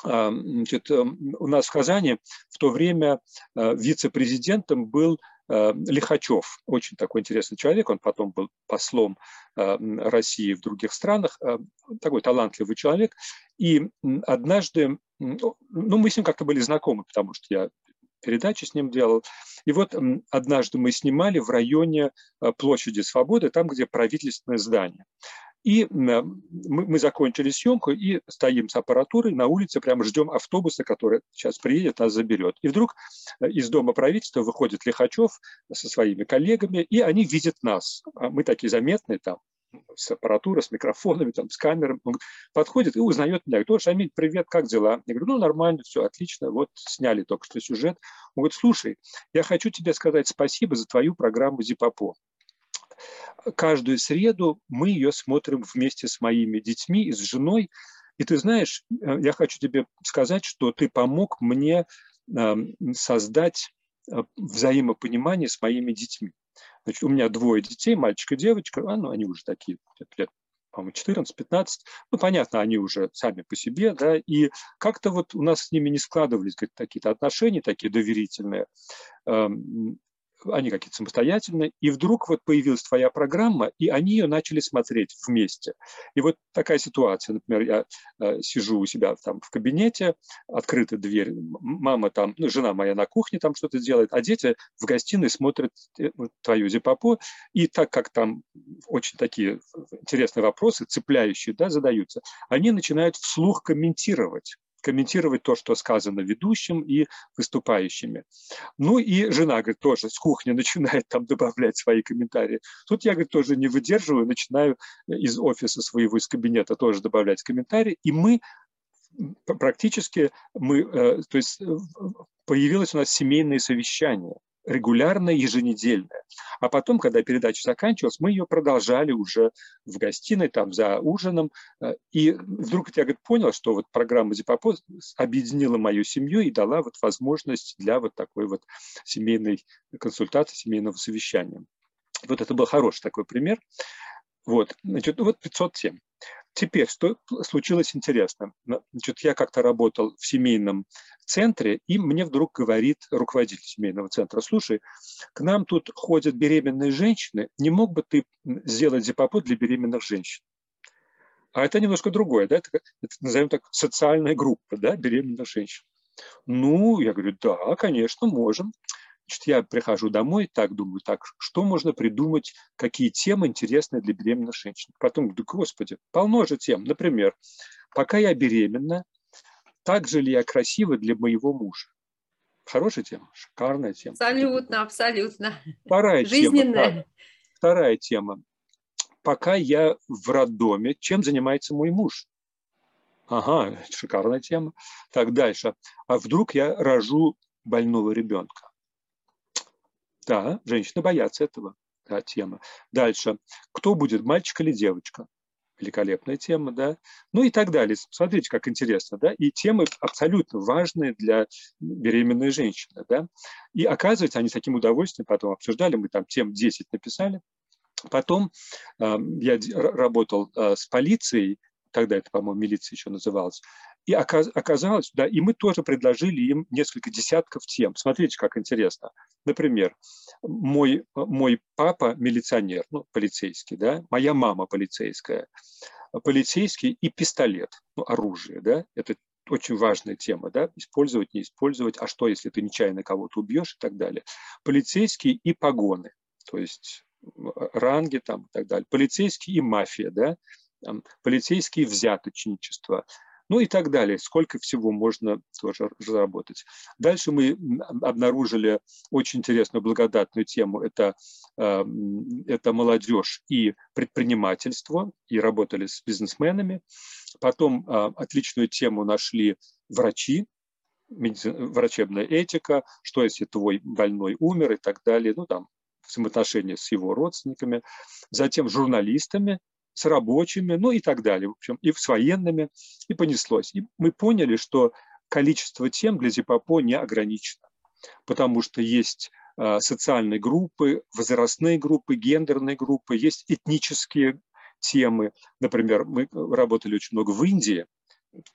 Значит, эм, у нас в Казани в то время э, вице-президентом был Лихачев, очень такой интересный человек, он потом был послом э, России в других странах, э, такой талантливый человек. И однажды, ну, мы с ним как-то были знакомы, потому что я передачи с ним делал. И вот однажды мы снимали в районе площади Свободы, там, где правительственное здание. И мы, мы закончили съемку и стоим с аппаратурой на улице, прямо ждем автобуса, который сейчас приедет, нас заберет. И вдруг э, из дома правительства выходит Лихачев со своими коллегами, и они видят нас. А мы такие заметные там, с аппаратурой, с микрофонами, там, с камерами. Он подходит и узнает меня. Говорит, Шамиль, привет, как дела? Я говорю, ну, нормально, все, отлично, вот сняли только что сюжет. Он говорит, слушай, я хочу тебе сказать спасибо за твою программу Зипопо каждую среду мы ее смотрим вместе с моими детьми и с женой. И ты знаешь, э, я хочу тебе сказать, что ты помог мне эм, создать э, взаимопонимание с моими детьми. Значит, у меня двое детей, мальчик и девочка, а, ну, они уже такие, лет, по-моему, 14-15, ну, понятно, они уже сами по себе, да, и как-то вот у нас с ними не складывались какие-то отношения такие доверительные. Они какие-то самостоятельные, и вдруг вот появилась твоя программа, и они ее начали смотреть вместе. И вот такая ситуация, например, я э, сижу у себя там в кабинете, открыта дверь, мама там, ну, жена моя на кухне там что-то делает, а дети в гостиной смотрят э, твою зипопо, и так как там очень такие интересные вопросы, цепляющие, да, задаются, они начинают вслух комментировать комментировать то, что сказано ведущим и выступающими. Ну и жена, говорит, тоже с кухни начинает там добавлять свои комментарии. Тут я, говорит, тоже не выдерживаю, начинаю из офиса своего, из кабинета тоже добавлять комментарии, и мы практически, мы, э, то есть э, появилось у нас семейное совещание – регулярная, еженедельная. А потом, когда передача заканчивалась, мы ее продолжали уже в гостиной, там, за ужином. Э, и вдруг я говорит, понял, что вот программа Зипопо объединила мою семью и дала вот возможность для вот такой вот семейной консультации, семейного совещания. Вот это был хороший такой пример. Вот, значит, ну вот 507. Теперь, что случилось интересно. Значит, я как-то работал в семейном центре, и мне вдруг говорит руководитель семейного центра, слушай, к нам тут ходят беременные женщины, не мог бы ты сделать зипопод для беременных женщин? А это немножко другое, да, это, это назовем так, социальная группа, да, беременных женщин. Ну, я говорю, да, конечно, можем. Значит, я прихожу домой, так думаю, так, что можно придумать, какие темы интересны для беременных женщин. Потом говорю, господи, полно же тем. Например, пока я беременна, так же ли я красива для моего мужа? Хорошая тема, шикарная тема. Абсолютно, абсолютно. Вторая Жизненная. тема. Вторая тема. Пока я в роддоме, чем занимается мой муж? Ага, шикарная тема. Так, дальше. А вдруг я рожу больного ребенка? Да, женщины боятся этого. Да, тема. Дальше. Кто будет, мальчик или девочка? Великолепная тема, да. Ну и так далее. Смотрите, как интересно, да. И темы абсолютно важные для беременной женщины, да. И оказывается, они с таким удовольствием потом обсуждали, мы там тем 10 написали. Потом э, я работал э, с полицией, тогда это, по-моему, милиция еще называлась, и оказалось, да, и мы тоже предложили им несколько десятков тем. Смотрите, как интересно. Например, мой, мой папа милиционер, ну, полицейский, да, моя мама полицейская, полицейский и пистолет, ну, оружие, да, это очень важная тема, да, использовать, не использовать, а что, если ты нечаянно кого-то убьешь и так далее. Полицейские и погоны, то есть ранги там и так далее. Полицейские и мафия, да, там, полицейские взяточничество, ну и так далее. Сколько всего можно тоже разработать. Дальше мы обнаружили очень интересную благодатную тему. Это, э, это молодежь и предпринимательство, и работали с бизнесменами. Потом э, отличную тему нашли врачи, врачебная этика, что если твой больной умер и так далее, ну там взаимоотношения с его родственниками, затем журналистами, с рабочими, ну и так далее, в общем, и с военными, и понеслось. И мы поняли, что количество тем для Зипопо не ограничено, потому что есть а, социальные группы, возрастные группы, гендерные группы, есть этнические темы. Например, мы работали очень много в Индии,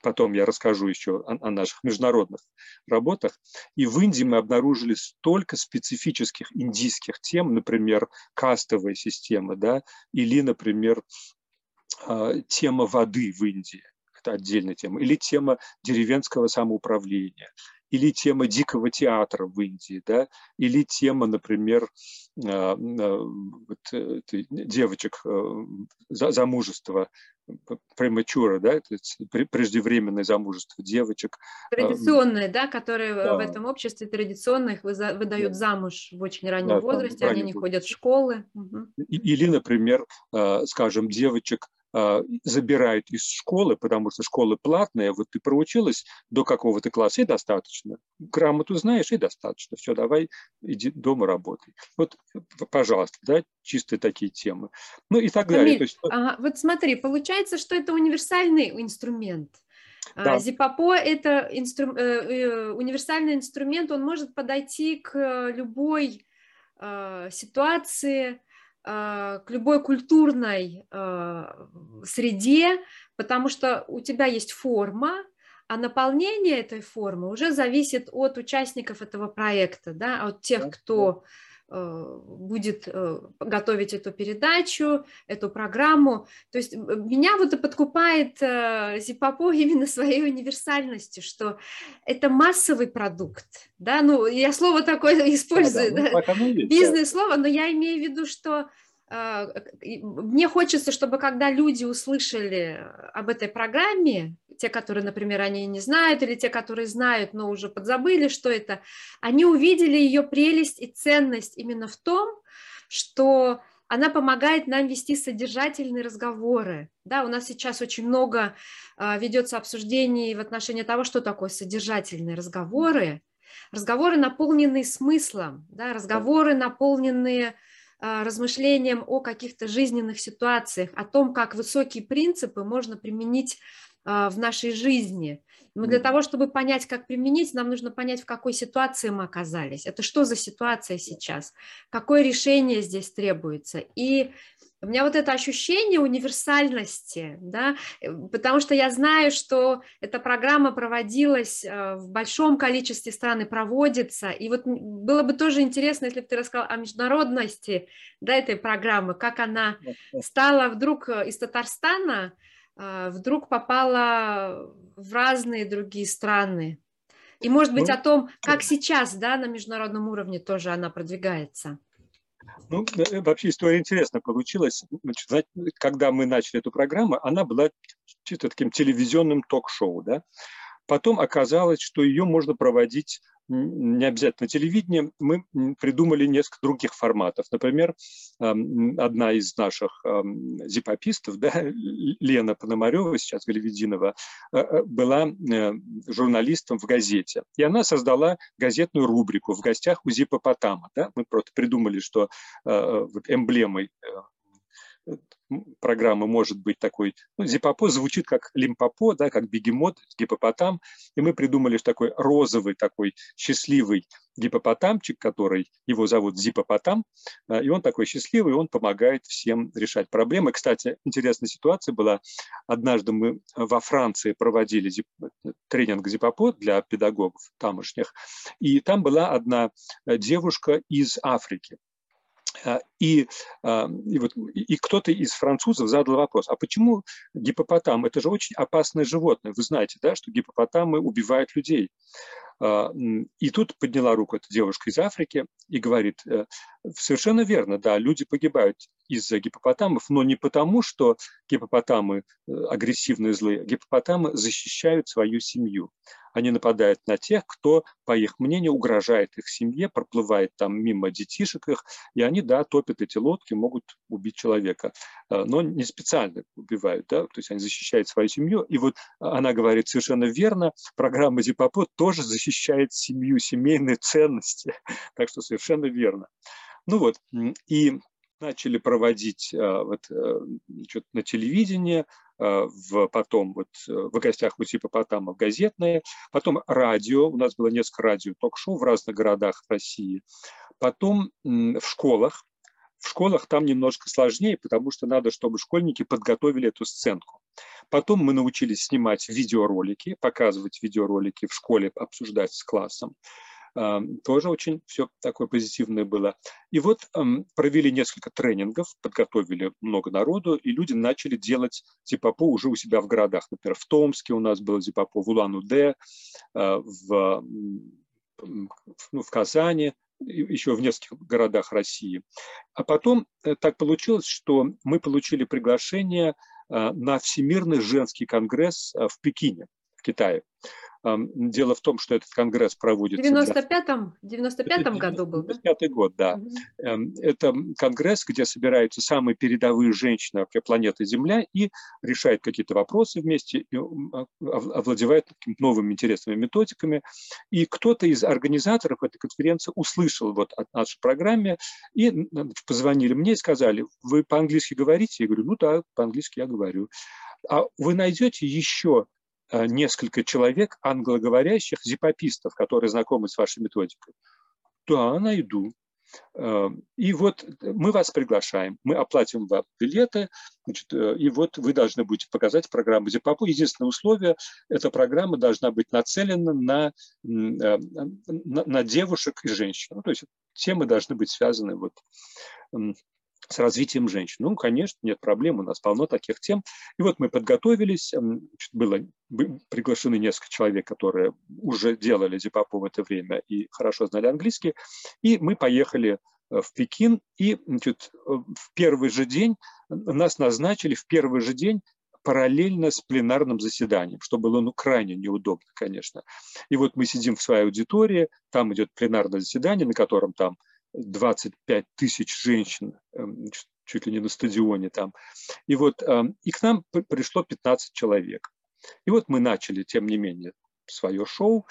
потом я расскажу еще о, о наших международных работах. И в Индии мы обнаружили столько специфических индийских тем, например, кастовая система, да, или, например, а, тема воды в Индии, это отдельная тема, или тема деревенского самоуправления, или тема дикого театра в Индии, да, или тема, например, а, а, вот, э, девочек э, замужества прематура, да, преждевременное замужество девочек. Традиционное, да, которые да. в этом обществе традиционно их выдают да. замуж в очень раннем да, возрасте, они не ходят в школы. Или, например, скажем, девочек забирают из школы, потому что школы платные, вот ты проучилась до какого-то класса, и достаточно. Грамоту знаешь, и достаточно. Все, давай, иди дома работай. Вот, пожалуйста, да, чистые такие темы. Ну и так далее. есть... ага, вот смотри, получается, что это универсальный инструмент. А, да. Зипопо – это инстру... Э, э, универсальный инструмент, он может подойти к любой а, ситуации, а, к любой культурной а, среде, потому что у тебя есть форма, а наполнение этой формы уже зависит от участников этого проекта, да, от тех, кто а, будет э, готовить эту передачу, эту программу. То есть меня вот и подкупает э, Зипапо именно своей универсальностью, что это массовый продукт. Да? Ну, я слово такое использую, да, да, да, бизнес-слово, но я имею в виду, что мне хочется, чтобы когда люди услышали об этой программе, те, которые, например, они не знают, или те, которые знают, но уже подзабыли, что это, они увидели ее прелесть и ценность именно в том, что она помогает нам вести содержательные разговоры. Да, у нас сейчас очень много а, ведется обсуждений в отношении того, что такое содержательные разговоры, разговоры, наполненные смыслом, да, разговоры, наполненные э, размышлением о каких-то жизненных ситуациях, о том, как высокие принципы можно применить в нашей жизни. Но для того, чтобы понять, как применить, нам нужно понять, в какой ситуации мы оказались. Это что за ситуация сейчас? Какое решение здесь требуется? И у меня вот это ощущение универсальности, да, э, потому что я знаю, что эта программа проводилась э, в большом количестве стран и проводится, и вот было бы тоже интересно, если бы ты рассказал о международности да, этой программы, как она стала вдруг э, из Татарстана, вдруг попала в разные другие страны. И, может быть, ну, о том, как сейчас да, на международном уровне тоже она продвигается. Ну, э, вообще история интересная получилась. Значит, когда мы начали эту программу, она была чисто таким телевизионным ток-шоу. Да? Потом оказалось, что ее можно проводить не обязательно телевидение, мы придумали несколько других форматов. Например, одна из наших зипопистов, да, Лена Пономарева, сейчас Галевединова, э, э, была э, журналистом в газете. И она создала газетную рубрику «В гостях у Зипопотама». Да? Мы просто придумали, что эмблемой программы может быть такой, ну, зипопо звучит как лимпопо, да, как бегемот, гипопотам, и мы придумали такой розовый, такой счастливый гипопотамчик, который, его зовут Зипопотам, э, и он такой счастливый, он помогает всем решать проблемы. Кстати, интересная ситуация была, однажды мы во Франции проводили зип, тренинг Зипопо для педагогов тамошних, и там была одна э, девушка из Африки, и, а, и, вот, и кто-то из французов задал вопрос, а почему гипопотам? Это же очень опасное животное. Вы знаете, да, что гипопотамы убивают людей. А, и тут подняла руку эта девушка из Африки и говорит, э, совершенно верно, да, люди погибают из-за гипопотамов, но не потому, что гипопотамы э, агрессивные злые, гипопотамы защищают свою семью. Они нападают на тех, кто, по их мнению, угрожает их семье, проплывает там мимо детишек их, и они, да, топят эти лодки, могут убить человека. Э, но не специально убивают, да, то есть они защищают свою семью. И вот она говорит совершенно верно, программа Зипопо тоже защищает семью, семейные ценности. Так что совершенно верно. Ну вот, и начали проводить а, вот, э, на телевидении, а, в, потом вот э, в гостях у Сипопотама газетные, потом радио, у нас было несколько радио-ток-шоу в разных городах России, потом в школах, в школах там немножко сложнее, потому что надо, чтобы школьники подготовили эту сценку. Потом мы научились снимать видеоролики, показывать видеоролики в школе, обсуждать с классом тоже очень все такое позитивное было. И вот провели несколько тренингов, подготовили много народу, и люди начали делать зипапо уже у себя в городах. Например, в Томске у нас было зипапо, в Улан-Удэ, а, в, ну, в Казани, еще в нескольких городах России. А потом э, так получилось, что мы получили приглашение а, на Всемирный женский конгресс а, в Пекине, в Китае. Дело в том, что этот конгресс проводится... В 95-м 95 году был, 95 год, да. Угу. Это конгресс, где собираются самые передовые женщины вообще планеты Земля и решают какие-то вопросы вместе, и а, овладевают новыми интересными методиками. И кто-то из организаторов этой конференции услышал вот о нашей программе и позвонили мне и сказали, вы по-английски говорите? Я говорю, ну да, по-английски я говорю. А вы найдете еще несколько человек англоговорящих зипопистов, которые знакомы с вашей методикой. Да, найду. Э, и вот мы вас приглашаем, мы оплатим вам билеты, значит, э, и вот вы должны будете показать программу ЗИПАПУ. Единственное условие, эта программа должна быть нацелена на, на, на девушек и женщин. Ну, то есть темы должны быть связаны вот с развитием женщин. Ну, конечно, нет проблем, у нас полно таких тем. И вот мы подготовились, было приглашены несколько человек, которые уже делали зипапу в это время и хорошо знали английский, и мы поехали э, в Пекин, и значит, э, в первый же день нас назначили в первый же день параллельно с пленарным заседанием, что было ну, крайне неудобно, конечно. И вот мы сидим в своей аудитории, там идет пленарное заседание, на котором там 25 тысяч женщин, эм, чуть ли не на стадионе там. И вот эм, и к нам пришло 15 человек. И вот мы начали, тем не менее, свое шоу.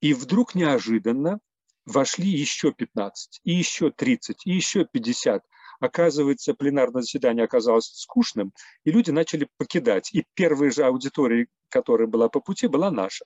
И вдруг неожиданно вошли еще 15, и еще 30, и еще 50. Оказывается, пленарное заседание оказалось скучным, и люди начали покидать. И первая же аудитория, которая была по пути, была наша.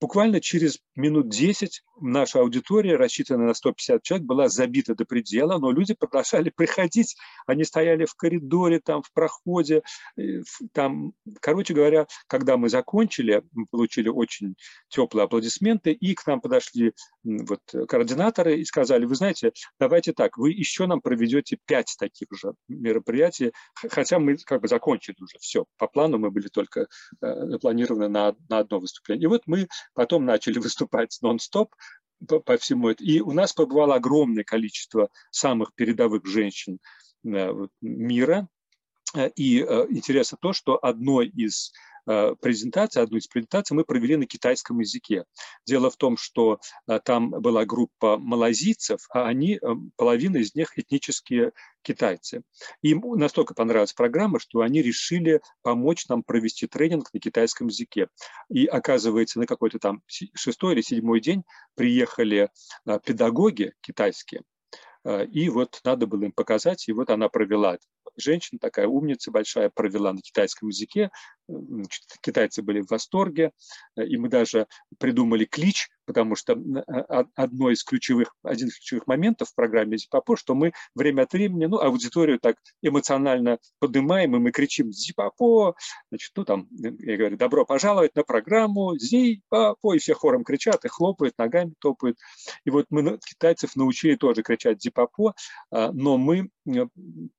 Буквально через минут 10 наша аудитория, рассчитанная на 150 человек, была забита до предела, но люди продолжали приходить. Они стояли в коридоре, там, в проходе. Э, там. Короче говоря, когда мы закончили, мы получили очень теплые аплодисменты, и к нам подошли вот, координаторы и сказали, вы знаете, давайте так, вы еще нам проведете пять таких же мероприятий, хотя мы как бы закончили уже все. По плану мы были только э, запланированы на, на одно выступление. И вот мы потом начали выступать нон-стоп по, по всему этому. И у нас побывало огромное количество самых передовых женщин э, мира. Э, и э, интересно то, что одной из презентаций, одну из презентаций мы провели на китайском языке. Дело в том, что там была группа малазийцев, а они, половина из них этнические китайцы. Им настолько понравилась программа, что они решили помочь нам провести тренинг на китайском языке. И оказывается, на какой-то там шестой или седьмой день приехали педагоги китайские, и вот надо было им показать, и вот она провела женщина такая умница большая провела на китайском языке. Китайцы были в восторге, и мы даже придумали клич, потому что а, одно из ключевых, один из ключевых моментов в программе Зипапо, что мы время от времени, ну, аудиторию так эмоционально поднимаем, и мы кричим Зипапо, значит, ну, там, я говорю, добро пожаловать на программу Зипапо, и все хором кричат, и хлопают, ногами топают. И вот мы китайцев научили тоже кричать Зипапо, а, но мы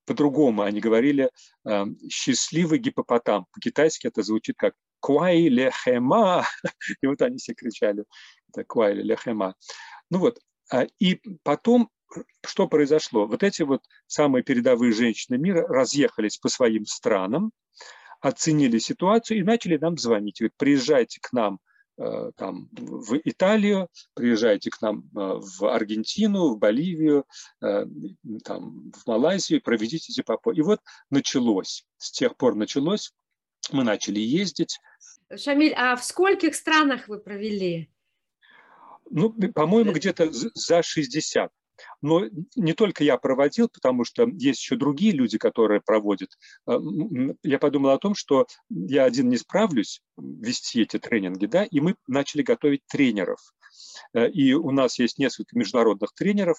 по-другому, они говорили э, «счастливый гипопотам». По-китайски это звучит как «куай лехема», и вот они все кричали это «куай лехема». Ну вот, а, и потом что произошло? Вот эти вот самые передовые женщины мира разъехались по своим странам, оценили ситуацию и начали нам звонить. Говорят, приезжайте к нам Э, там, в Италию, приезжайте к нам э, в Аргентину, в Боливию, э, там, в Малайзию, проведите Зипапо. И вот началось, с тех пор началось, мы начали ездить. Шамиль, а в скольких странах вы провели? Ну, по-моему, где-то за 60. Но не только я проводил, потому что есть еще другие люди, которые проводят. А, я подумал о том, что я один не справлюсь вести эти тренинги, да, и мы начали готовить тренеров. Э, и у нас есть несколько международных тренеров.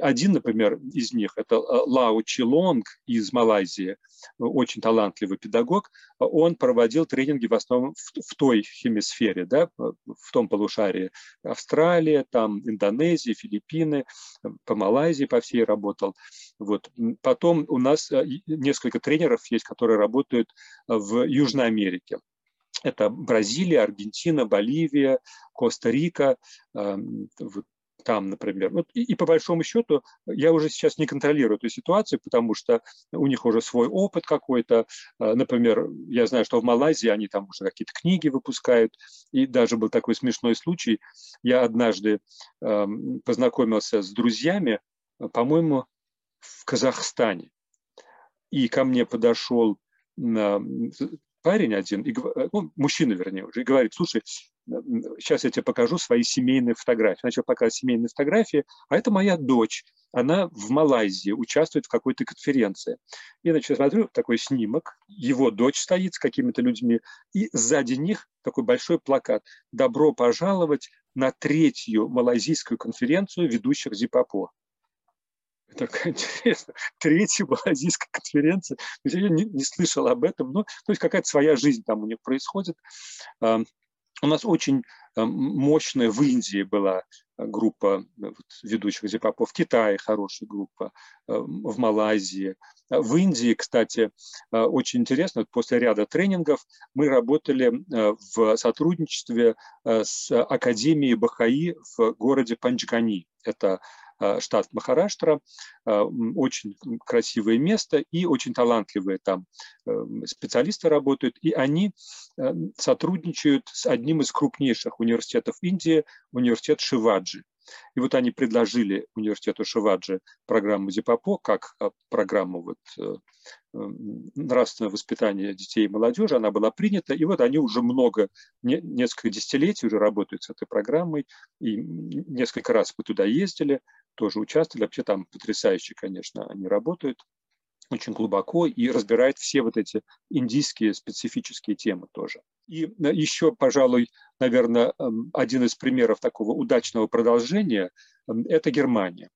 Один, например, из них – это э, Лао Чилонг из Малайзии, очень талантливый педагог. Он проводил тренинги в основном в, той хемисфере, да, в том полушарии. Австралия, там Индонезия, Филиппины, по Малайзии по всей работал. Вот. Потом у нас э, несколько тренеров есть, которые работают в Южной Америке. Это Бразилия, Аргентина, Боливия, Коста-Рика, эм, там, например. Вот, и, и по большому счету я уже сейчас не контролирую эту ситуацию, потому что у них уже свой опыт какой-то. Э, например, я знаю, что в Малайзии они там уже какие-то книги выпускают. И даже был такой смешной случай. Я однажды э, познакомился с друзьями, по-моему, в Казахстане. И ко мне подошел парень один, и, э, ну, мужчина, вернее, уже, и говорит, слушай, сейчас я тебе покажу свои семейные фотографии. Начал показывать семейные фотографии, а это моя дочь. Она в Малайзии участвует в какой-то конференции. И, значит, смотрю, такой снимок, его дочь стоит с какими-то людьми, и сзади них такой большой плакат «Добро пожаловать на третью малайзийскую конференцию ведущих Зипапо» такая интересная, третья малазийская конференция. Я не, не слышал об этом, но то есть какая-то своя жизнь там у них происходит. У нас очень мощная в Индии была группа ведущих Зипапо, в Китае хорошая группа, в Малайзии. В Индии, кстати, очень интересно, после ряда тренингов мы работали в сотрудничестве с Академией Бахаи в городе Панчгани. Это Э, штат Махараштра, э, очень красивое место и очень талантливые там э, специалисты работают, и они сотрудничают с одним из крупнейших университетов Индии, университет Шиваджи. И вот они предложили университету Шиваджи программу Зипапо как программу вот, э, нравственного воспитания детей и молодежи. Она была принята, и вот они уже много, несколько десятилетий уже работают с этой программой, и несколько раз мы туда ездили, тоже участвовали. Вообще там потрясающе, конечно, они работают очень глубоко и разбирает все вот эти индийские специфические темы тоже. И э, еще, пожалуй, наверное, эм, один из примеров такого удачного продолжения эм, – это Германия.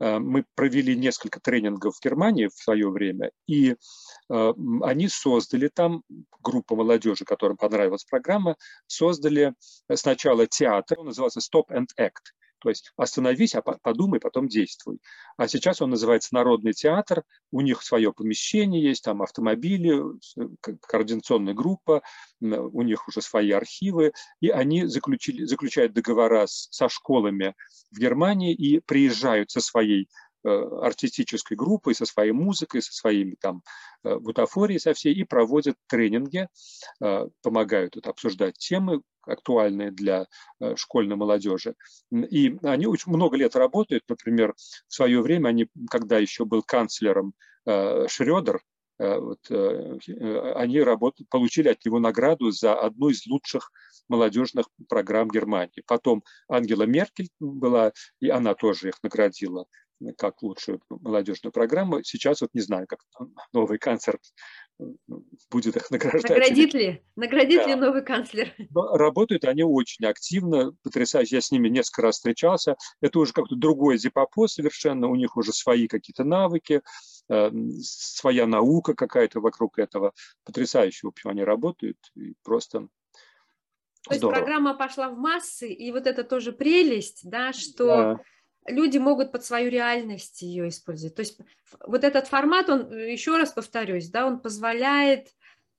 Э, мы провели несколько тренингов в Германии в свое время, и э, они создали там, группа молодежи, которым понравилась программа, создали сначала театр, он назывался Stop and Act. То есть остановись, а подумай, потом действуй. А сейчас он называется Народный театр, у них свое помещение есть, там автомобили, координационная группа, у них уже свои архивы, и они заключили, заключают договора с, со школами в Германии и приезжают со своей артистической группой, со своей музыкой, со своими там э, бутафорией со всей, и проводят тренинги, э, помогают тут обсуждать темы, актуальные для э, школьной молодежи. И они очень много лет работают. Например, в свое время они, когда еще был канцлером э, Шредер, э, вот, они работали, получили от него награду за одну из лучших молодежных программ Германии. Потом Ангела Меркель была, и она тоже их наградила как лучшую молодежную программу. Сейчас вот не знаю, как новый канцлер будет их награждать. Наградит ли? Наградит да. ли новый канцлер? Но работают они очень активно, потрясающе. Я с ними несколько раз встречался. Это уже как-то другой зипопо совершенно. У них уже свои какие-то навыки, э, своя наука какая-то вокруг этого. Потрясающе, в общем, они работают. И просто то Здорово. есть программа пошла в массы, и вот это тоже прелесть, да, что да люди могут под свою реальность ее использовать. То есть вот этот формат, он, еще раз повторюсь, да, он позволяет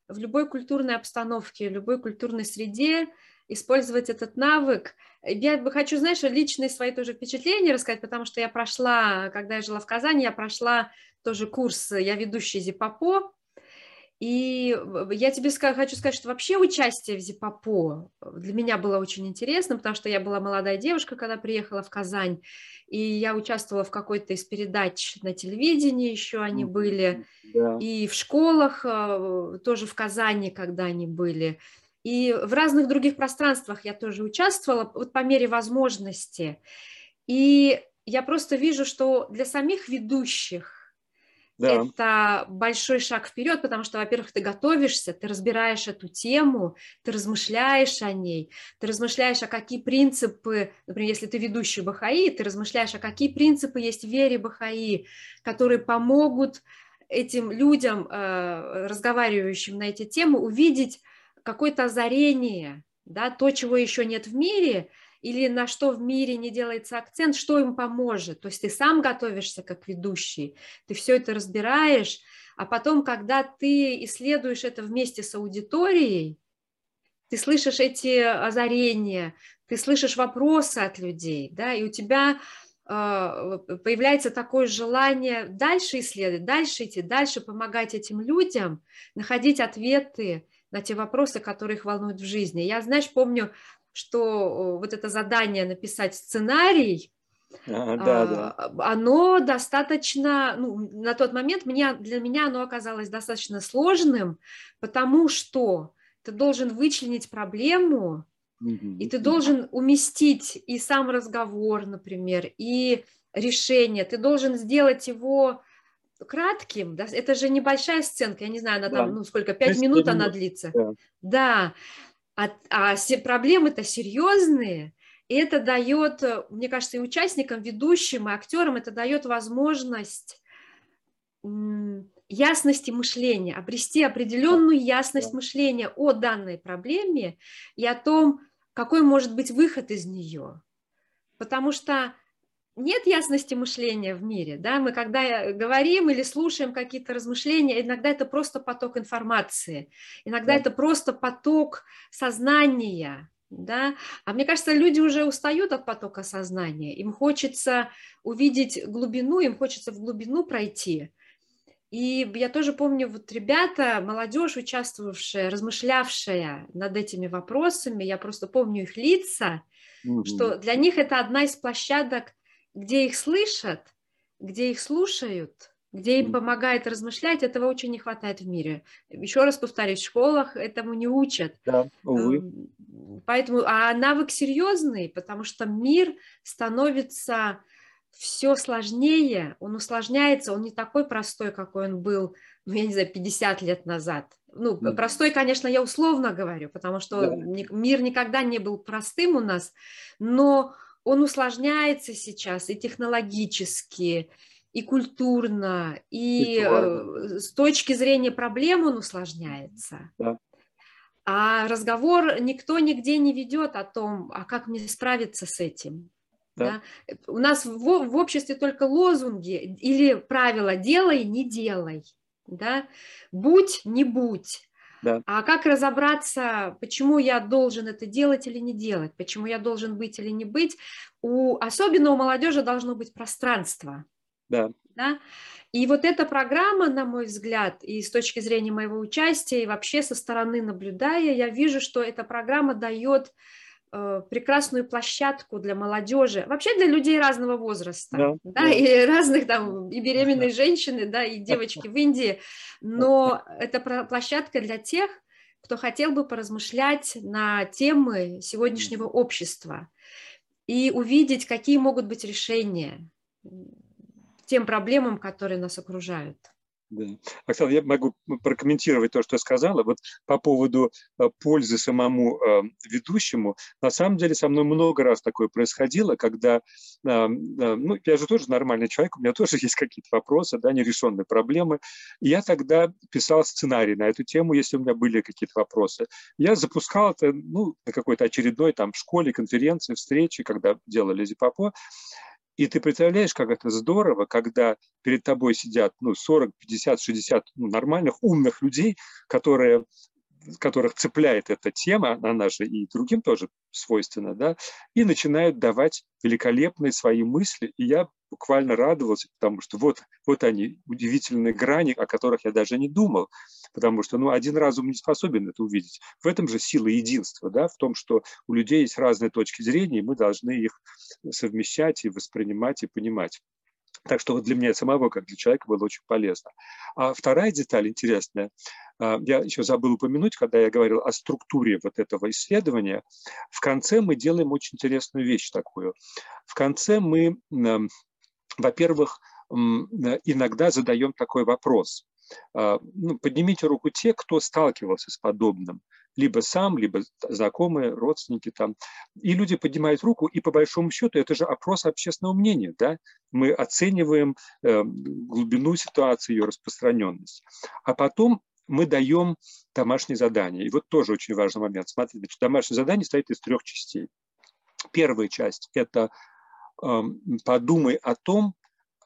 в любой культурной обстановке, в любой культурной среде использовать этот навык. Я бы хочу, знаешь, личные свои тоже впечатления рассказать, потому что я прошла, когда я жила в Казани, я прошла тоже курс, я ведущая Зипапо, и я тебе хочу сказать, что вообще участие в Зипапо для меня было очень интересно, потому что я была молодая девушка, когда приехала в Казань, и я участвовала в какой-то из передач на телевидении, еще они были, да. и в школах, э, тоже в Казани, когда они были, и в разных других пространствах я тоже участвовала, вот по мере возможности. И я просто вижу, что для самих ведущих да. это большой шаг вперед, потому что, во-первых, ты готовишься, ты разбираешь эту тему, ты размышляешь о ней, ты размышляешь, о какие принципы, например, если ты ведущий Бахаи, ты размышляешь, о какие принципы есть в вере Бахаи, которые помогут этим людям, э, разговаривающим на эти темы, увидеть какое-то озарение, да, то, чего еще нет в мире – или на что в мире не делается акцент, что им поможет. То есть ты сам готовишься как ведущий, ты все это разбираешь, а потом, когда ты исследуешь это вместе с аудиторией, ты слышишь эти озарения, ты слышишь вопросы от людей, да, и у тебя э, появляется такое желание дальше исследовать, дальше идти, дальше помогать этим людям, находить ответы на те вопросы, которые их волнуют в жизни. Я, знаешь, помню, что вот это задание написать сценарий, а, да, да. оно достаточно, ну, на тот момент меня, для меня оно оказалось достаточно сложным, потому что ты должен вычленить проблему, и ты должен уместить и сам разговор, например, и решение, ты должен сделать его кратким, да, это же небольшая сценка, я не знаю, она да. там, ну, сколько, пять минут, минут она длится. Да. да, а, а проблемы-то серьезные, и это дает, мне кажется, и участникам, ведущим, и актерам это дает возможность ясности мышления, обрести определенную ясность мышления о данной проблеме и о том, какой может быть выход из нее. Потому что нет ясности мышления в мире, да, мы когда говорим или слушаем какие-то размышления, иногда это просто поток информации, иногда да. это просто поток сознания, да, а мне кажется, люди уже устают от потока сознания, им хочется увидеть глубину, им хочется в глубину пройти, И я тоже помню, вот ребята, молодежь, участвовавшая, размышлявшая над этими вопросами, я просто помню их лица, угу. что для них это одна из площадок, где их слышат, где их слушают, где им помогает размышлять, этого очень не хватает в мире. Еще раз повторюсь, в школах этому не учат. Да, увы. Эм, поэтому, а навык серьезный, потому что мир становится все сложнее, он усложняется, он не такой простой, какой он был, ну, я не знаю, 50 лет назад. Ну, mm. простой, конечно, я условно говорю, потому что да. мир никогда не был простым у нас, но он усложняется сейчас и технологически, и культурно, и э, с точки зрения проблем он усложняется. Да. А разговор никто нигде не ведет о том, а как мне справиться с этим. Да. Да? У нас в, в обществе только лозунги или правила «делай, не делай», да? «будь, не будь». Да. А как разобраться, почему я должен это делать или не делать, почему я должен быть или не быть? У, особенно у молодежи должно быть пространство. Да. да. И вот эта программа, на мой взгляд, и с точки зрения моего участия, и вообще со стороны наблюдая, я вижу, что эта программа дает прекрасную площадку для молодежи, вообще для людей разного возраста, да, да, да. и разных там, и беременные да. женщины, да, и девочки в Индии, но это площадка для тех, кто хотел бы поразмышлять на темы сегодняшнего общества и увидеть, какие могут быть решения тем проблемам, которые нас окружают. Да. Оксана, я могу прокомментировать то, что сказала. Вот по поводу э, пользы самому э, ведущему. На самом деле со мной много раз такое происходило, когда, э, ну, я же тоже нормальный человек, у меня тоже есть какие-то вопросы, да, нерешенные проблемы. И я тогда писал сценарий на эту тему, если у меня были какие-то вопросы. Я запускал это, ну, на какой-то очередной там школе, конференции, встрече, когда делали Зипапо. И ты представляешь, как это здорово, когда перед тобой сидят ну, 40, 50, 60 ну, нормальных, умных людей, которые которых цепляет эта тема, она наша и другим тоже свойственна, да, и начинают давать великолепные свои мысли, и я буквально радовался, потому что вот, вот они, удивительные грани, о которых я даже не думал, потому что, ну, один разум не способен это увидеть. В этом же сила единства, да, в том, что у людей есть разные точки зрения, и мы должны их совмещать и воспринимать и понимать. Так что вот для меня самого, как для человека, было очень полезно. А вторая деталь интересная, а, я еще забыл упомянуть, когда я говорил о структуре вот этого исследования, в конце мы делаем очень интересную вещь такую. В конце мы, во-первых, иногда задаем такой вопрос. А, ну, поднимите руку те, кто сталкивался с подобным либо сам, либо знакомые, родственники там. И люди поднимают руку, и по большому счету это же опрос общественного мнения, да? Мы оцениваем э, глубину ситуации, ее распространенность. А потом мы даем домашнее задание. И вот тоже очень важный момент. Смотрите, домашнее задание состоит из трех частей. Первая часть – это э, подумай о том,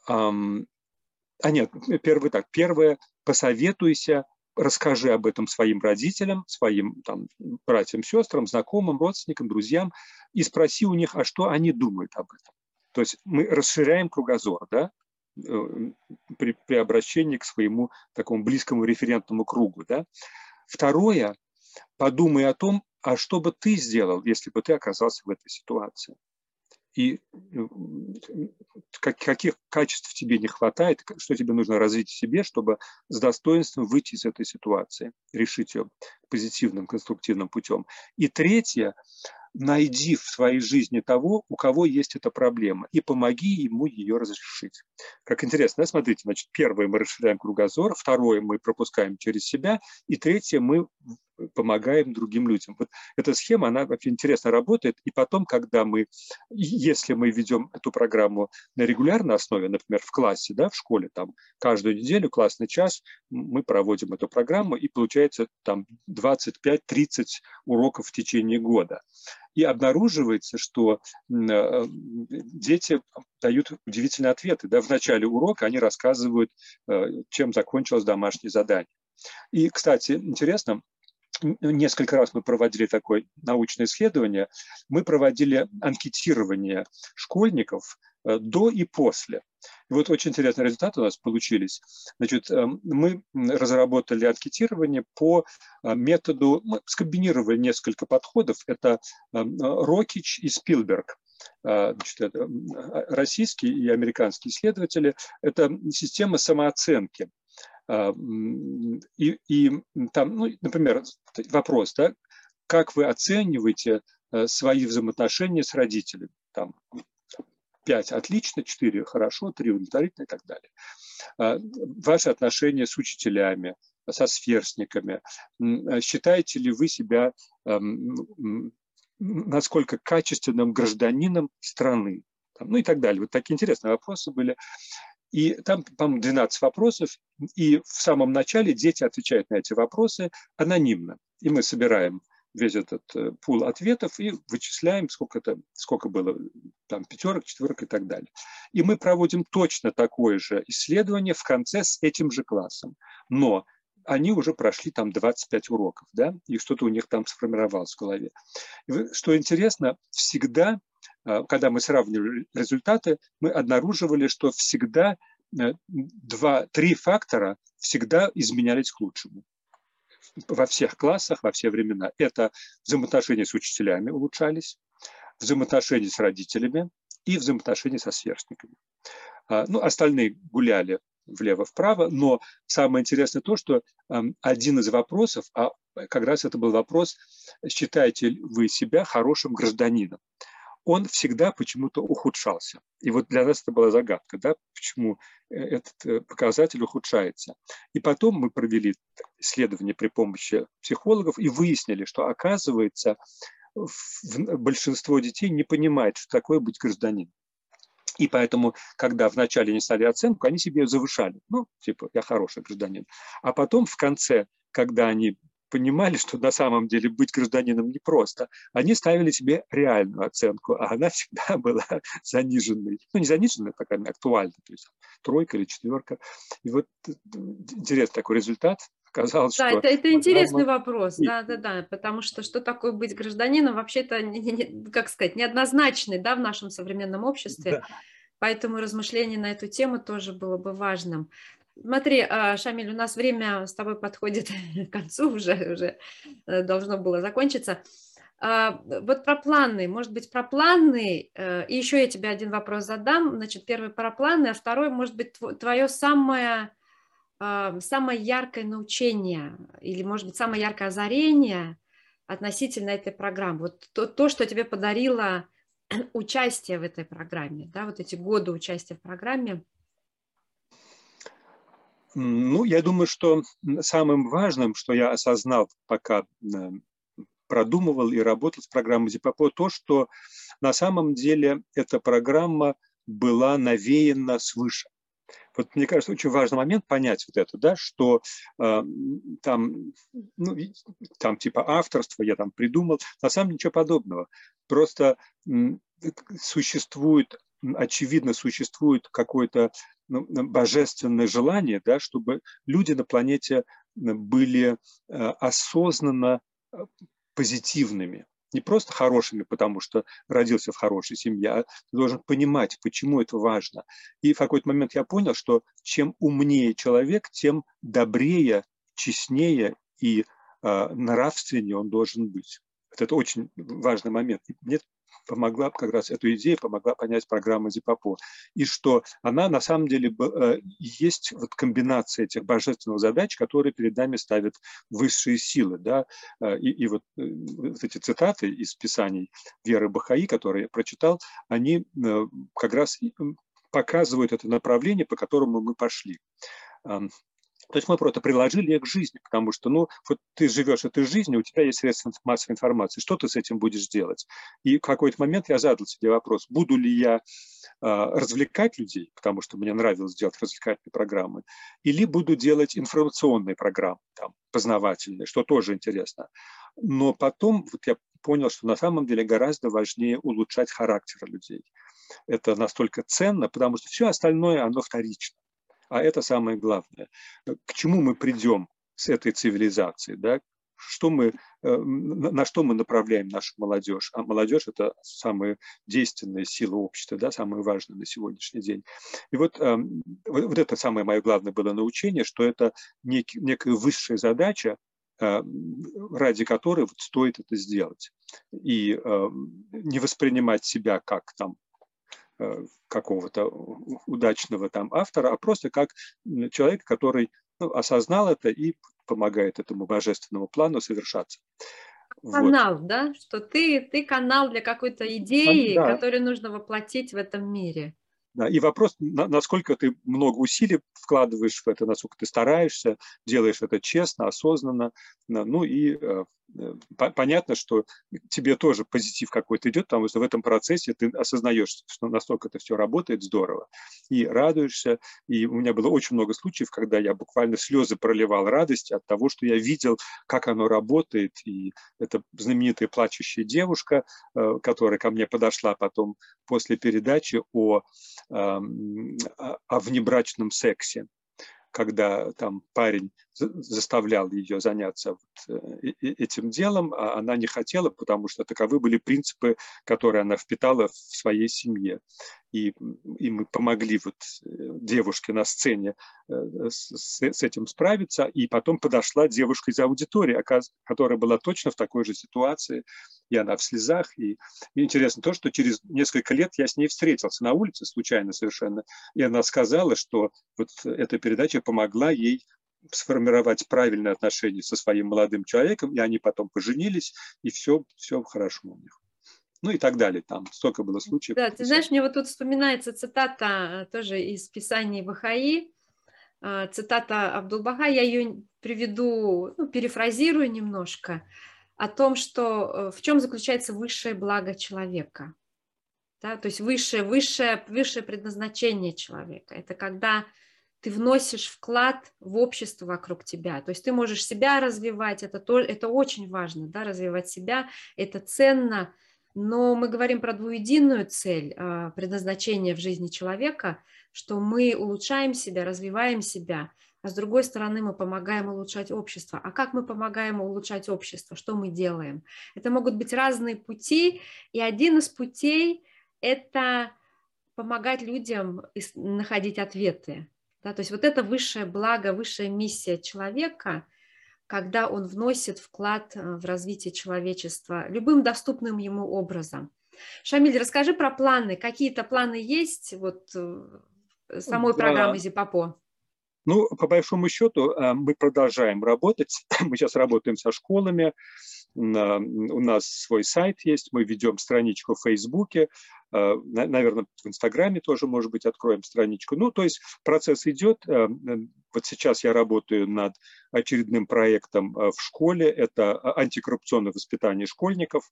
а нет, первый так, первое – посоветуйся расскажи об этом своим родителям, своим там, братьям, сестрам, знакомым, родственникам, друзьям и спроси у них, а что они думают об этом. То есть мы расширяем кругозор, да, э, при, при обращении к своему такому близкому референтному кругу. Да. Второе, подумай о том, а что бы ты сделал, если бы ты оказался в этой ситуации и каких качеств тебе не хватает, что тебе нужно развить в себе, чтобы с достоинством выйти из этой ситуации, решить ее позитивным, конструктивным путем. И третье, найди в своей жизни того, у кого есть эта проблема, и помоги ему ее разрешить. Как интересно, смотрите, значит, первое мы расширяем кругозор, второе мы пропускаем через себя, и третье мы помогаем другим людям. Вот эта схема, она вообще интересно работает. И потом, когда мы, если мы ведем эту программу на регулярной основе, например, в классе, да, в школе, там каждую неделю классный час мы проводим эту программу, и получается там 25-30 уроков в течение года. И обнаруживается, что э, дети дают удивительные ответы. Да? В начале урока они рассказывают, э, чем закончилось домашнее задание. И, кстати, интересно, несколько раз мы проводили такое научное исследование, мы проводили анкетирование школьников до и после. И вот очень интересные результаты у нас получились. Значит, мы разработали анкетирование по методу, мы скомбинировали несколько подходов. Это Рокич и Спилберг. Значит, российские и американские исследователи. Это система самооценки. И, и там, ну, например, вопрос, да, как вы оцениваете э, свои взаимоотношения с родителями? Там, 5 отлично, 4 хорошо, 3 удовлетворительно и так далее. А, ваши отношения с учителями, со сверстниками. Э, считаете ли вы себя эм, насколько качественным гражданином страны? Ну и так далее. Вот такие интересные вопросы были. И там, по-моему, 12 вопросов, и в самом начале дети отвечают на эти вопросы анонимно. И мы собираем весь этот э, пул ответов и вычисляем, сколько, это, сколько было там пятерок, четверок и так далее. И мы проводим точно такое же исследование в конце с этим же классом. Но они уже прошли там 25 уроков, да, и что-то у них там сформировалось в голове. Что интересно, всегда когда мы сравнивали результаты, мы обнаруживали, что всегда э, два, три фактора всегда изменялись к лучшему во всех классах, во все времена. Это взаимоотношения с учителями улучшались, взаимоотношения с родителями и взаимоотношения со сверстниками. А, ну, остальные гуляли влево-вправо, но самое интересное то, что эм, один из вопросов, а как раз это был вопрос, считаете вы себя хорошим гражданином? Он всегда почему-то ухудшался. И вот для нас это была загадка, да, почему э, этот э, показатель ухудшается. И потом мы провели исследование при помощи психологов и выяснили, что оказывается большинство детей не понимает, что такое быть гражданином. И поэтому, когда вначале они ставили оценку, они себе завышали. Ну, типа, я хороший гражданин. А потом в конце, когда они понимали, что на самом деле быть гражданином непросто, они ставили себе реальную оценку, а она всегда была заниженной. Ну, не заниженной, а такая актуальной, то есть тройка или четверка. И вот э, интересный такой результат. Оказалось, да, что это, это интересный вопрос, да, да, да, потому что что такое быть гражданином, вообще-то, как сказать, неоднозначный, да, в нашем современном обществе. Да. Поэтому размышление на эту тему тоже было бы важным. Смотри, а, Шамиль, у нас время с тобой подходит к концу, уже, уже э, должно было закончиться. А, вот про планы, может быть, про планы, э, и еще я тебе один вопрос задам. Значит, первый про планы, а второй, может быть, твое самое, а, самое яркое научение или, может быть, самое яркое озарение относительно этой программы. Вот то, то что тебе подарило участие в этой программе, да, вот эти годы участия в программе – ну, я думаю, что самым важным, что я осознал, пока э, продумывал и работал с программой ЗИПОПО, то, что на самом деле эта программа была навеяна свыше. Вот мне кажется, очень важный момент понять вот это, да, что э, там, ну, там типа авторство я там придумал, на самом деле ничего подобного. Просто существует, очевидно, существует какой-то божественное желание, да, чтобы люди на планете были э, осознанно э, позитивными. Не просто хорошими, потому что родился в хорошей семье, а ты должен понимать, почему это важно. И в какой-то момент я понял, что чем умнее человек, тем добрее, честнее и э, нравственнее он должен быть. Вот это очень важный момент. Мне помогла как раз эту идею помогла понять программа Зипапо. И что она на самом деле э, есть вот комбинация этих божественных задач, которые перед нами ставят высшие силы. Да? Э, и, и вот, э, вот эти цитаты из писаний Веры Бахаи, которые я прочитал, они как раз показывают это направление, по которому мы пошли. То есть мы просто приложили их к жизни, потому что, ну, вот ты живешь этой жизнью, у тебя есть средства массовой информации, что ты с этим будешь делать? И в какой-то момент я задал себе вопрос, буду ли я э, развлекать людей, потому что мне нравилось делать развлекательные программы, или буду делать информационные программы, там, познавательные, что тоже интересно. Но потом вот я понял, что на самом деле гораздо важнее улучшать характер людей. Это настолько ценно, потому что все остальное, оно вторично а это самое главное. К чему мы придем с этой цивилизацией, да? что мы, на что мы направляем нашу молодежь. А молодежь – это самая действенная сила общества, да, самая важная на сегодняшний день. И вот, вот это самое мое главное было научение, что это нек, некая высшая задача, ради которой вот стоит это сделать. И не воспринимать себя как там Э, какого-то удачного там автора, а просто как человек, который ну, осознал это и помогает этому божественному плану совершаться. Канал, вот. да? Что ты, ты канал для какой-то идеи, да. которую нужно воплотить в этом мире. Да, и вопрос, насколько ты много усилий вкладываешь в это, насколько ты стараешься, делаешь это честно, осознанно. Ну и э, Э, понятно, что тебе тоже позитив какой-то идет, потому что в этом процессе ты осознаешь, что настолько это все работает здорово, и радуешься. И у меня было очень много случаев, когда я буквально слезы проливал радости от того, что я видел, как оно работает. И это знаменитая плачущая девушка, э, которая ко мне подошла потом после передачи о, о внебрачном сексе когда там парень заставлял ее заняться вот э, этим делом, а она не хотела, потому что таковы были принципы, которые она впитала в своей семье. И, и мы помогли вот э, девушке на сцене э, с, с этим справиться, и потом подошла девушка из аудитории, которая была точно в такой же ситуации, и она в слезах. И, и интересно то, что через несколько лет я с ней встретился на улице случайно совершенно, и она сказала, что вот эта передача помогла ей сформировать правильные отношения со своим молодым человеком, и они потом поженились, и все, все хорошо у них. Ну и так далее. Там столько было случаев. Да, ты знаешь, мне вот тут вспоминается цитата э, тоже из Писаний Бахаи, э, цитата Абдулбаха, я ее приведу, ну, перефразирую немножко, о том, что э, в чем заключается высшее благо человека. Да, то есть высшее, высшее, высшее предназначение человека. Это когда ты вносишь вклад в общество вокруг тебя. То есть ты можешь себя развивать, это, то, это очень важно, да, развивать себя, это ценно, но мы говорим про двуединую цель, а, предназначение в жизни человека, что мы улучшаем себя, развиваем себя, а с другой стороны мы помогаем улучшать общество. А как мы помогаем улучшать общество? Что мы делаем? Это могут быть разные пути, и один из путей – это помогать людям находить ответы. Да, то есть вот это высшее благо, высшая миссия человека, когда он вносит вклад э, в развитие человечества любым доступным ему образом. Шамиль, расскажи про планы. Какие-то планы есть вот э, самой да. программы Зипапо? Ну, по большому счету, э, мы продолжаем работать. Мы сейчас работаем со школами. У нас свой сайт есть, мы ведем страничку в Фейсбуке. Э, наверное, в Инстаграме тоже, может быть, откроем страничку. Ну, то есть процесс идет. Э, вот сейчас я работаю над очередным проектом в школе. Это антикоррупционное воспитание школьников.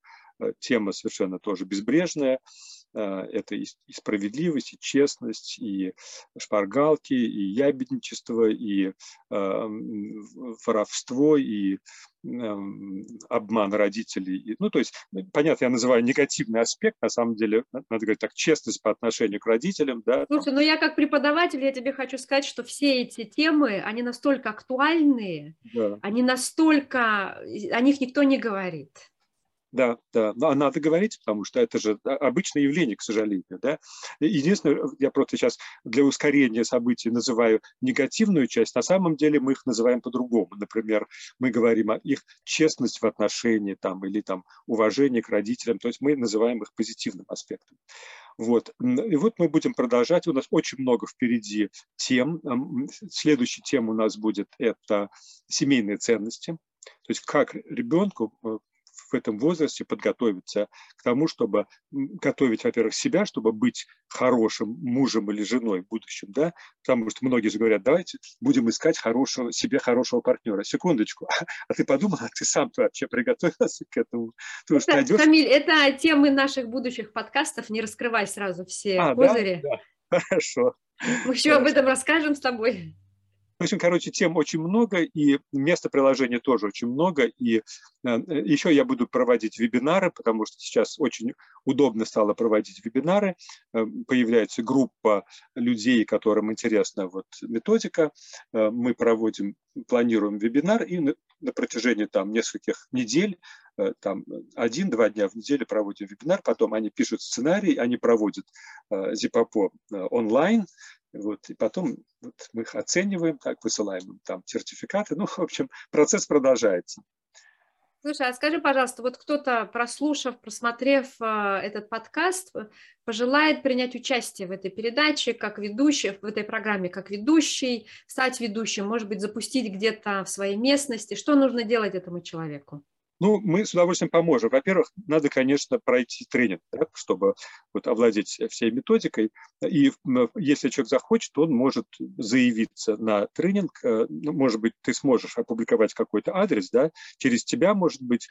Тема совершенно тоже безбрежная. Это и, справедливость, и честность, и шпаргалки, и ябедничество, и э, воровство, и э, обман родителей. Ну, то есть, понятно, я называю негативный аспект, на самом деле, надо говорить так, честность по отношению к родителям. Да, Слушай, ну я как преподаватель, я тебе хочу сказать, что все эти темы, они настолько актуальные, да. они настолько, о них никто не говорит. Да, да, но надо говорить, потому что это же обычное явление, к сожалению. Да? Единственное, я просто сейчас для ускорения событий называю негативную часть, на самом деле мы их называем по-другому. Например, мы говорим о их честность в отношении там, или там, уважение к родителям, то есть мы называем их позитивным аспектом. Вот. И вот мы будем продолжать. У нас очень много впереди тем. Следующая тема у нас будет – это семейные ценности. То есть как ребенку э, в этом возрасте подготовиться к тому, чтобы готовить, во-первых, себя, чтобы быть хорошим мужем или женой в будущем, да, потому что многие же говорят, давайте будем искать хорошего, себе хорошего партнера. Секундочку, а ты подумала, а ты сам-то вообще приготовился к этому? Ты это, найдешь... Камиль, это темы наших будущих подкастов, не раскрывай сразу все а, козыри. Да? Да. Хорошо. Мы еще Хорошо. об этом расскажем с тобой. В общем, короче, тем очень много, и места приложения тоже очень много. И э, еще я буду проводить вебинары, потому что сейчас очень удобно стало проводить вебинары. Э, появляется группа людей, которым интересна вот методика. Э, мы проводим, планируем вебинар, и на протяжении там нескольких недель, там один-два дня в неделю проводим вебинар, потом они пишут сценарий, они проводят Зипапо онлайн, вот, и потом вот, мы их оцениваем, так, высылаем им там сертификаты. Ну, в общем, процесс продолжается. Слушай, а скажи, пожалуйста, вот кто-то, прослушав, просмотрев э, этот подкаст, пожелает принять участие в этой передаче как ведущий, в этой программе как ведущий, стать ведущим, может быть, запустить где-то в своей местности. Что нужно делать этому человеку? Ну, мы с удовольствием поможем. Во-первых, надо, конечно, пройти тренинг, так, чтобы вот, овладеть всей методикой. И если человек захочет, он может заявиться на тренинг. Э, ну, может быть, ты сможешь опубликовать какой-то адрес, да, через тебя, может быть.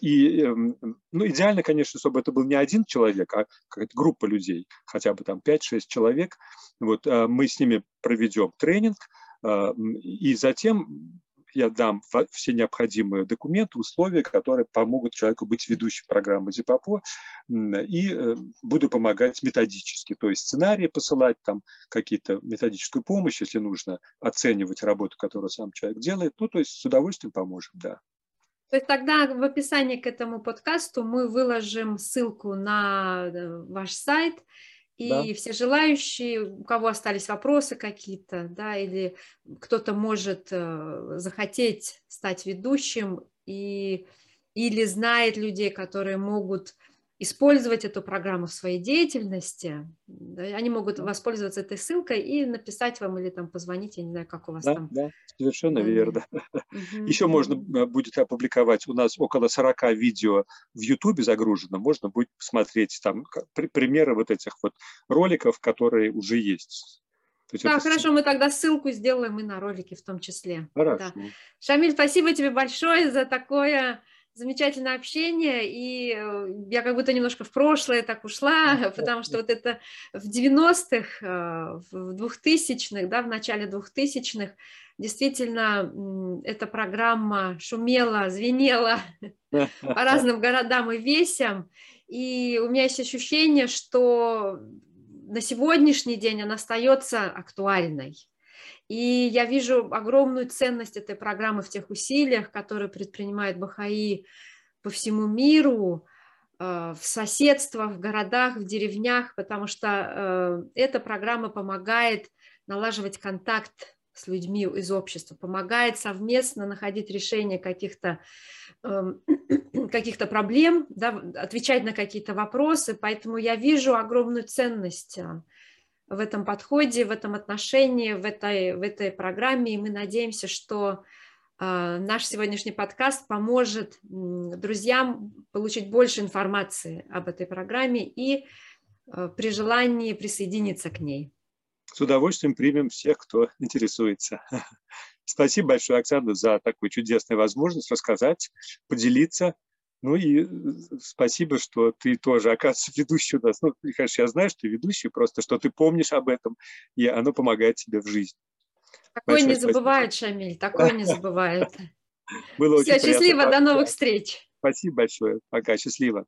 И, эм, ну, идеально, конечно, чтобы это был не один человек, а какая-то группа людей, хотя бы там 5-6 человек. Вот э, мы с ними проведем тренинг, э, и затем я дам все необходимые документы, условия, которые помогут человеку быть ведущим программы ЗИПАПО, и э, буду помогать методически, то есть сценарии посылать, там какие-то методическую помощь, если нужно оценивать работу, которую сам человек делает, ну, то есть с удовольствием поможем, да. То есть тогда в описании к этому подкасту мы выложим ссылку на э, ваш сайт, и да. все желающие, у кого остались вопросы какие-то, да, или кто-то может э, захотеть стать ведущим и или знает людей, которые могут использовать эту программу в своей деятельности, да, они могут воспользоваться этой ссылкой и написать вам или там позвонить, я не знаю, как у вас да, там. Да, совершенно да, верно. Угу. Еще можно будет опубликовать, у нас около 40 видео в Ютубе загружено, можно будет посмотреть там примеры вот этих вот роликов, которые уже есть. есть да, это... хорошо, мы тогда ссылку сделаем и на ролики в том числе. Хорошо. Да. Шамиль, спасибо тебе большое за такое замечательное общение, и э, я как будто немножко в прошлое так ушла, потому что вот это в 90-х, э, в 2000-х, да, в начале 2000-х, действительно эта программа шумела, звенела по разным городам и весям, и у меня есть ощущение, что на сегодняшний день она остается актуальной. И я вижу огромную ценность этой программы в тех усилиях, которые предпринимает БХИ по всему миру, э, в соседствах, в городах, в деревнях, потому что э, эта программа помогает налаживать контакт с людьми из общества, помогает совместно находить решение каких-то эм, каких-то проблем, да, отвечать на какие-то вопросы, поэтому я вижу огромную ценность э, в этом подходе, в этом отношении, в этой, в этой программе. И мы надеемся, что э, наш сегодняшний подкаст поможет друзьям получить больше информации об этой программе и э, при желании присоединиться к ней. С удовольствием примем всех, кто интересуется. Спасибо большое, Оксана, за такую чудесную возможность рассказать, поделиться ну и э, спасибо, что ты тоже, оказывается, ведущий у нас. Ну, конечно, я знаю, что ты ведущий, просто что ты помнишь об этом, и оно помогает тебе в жизни. Такое Большое не спасибо. забывает, Шамиль, такое не забывает. Было Все, счастливо, до новых встреч. Спасибо большое. Пока, счастливо.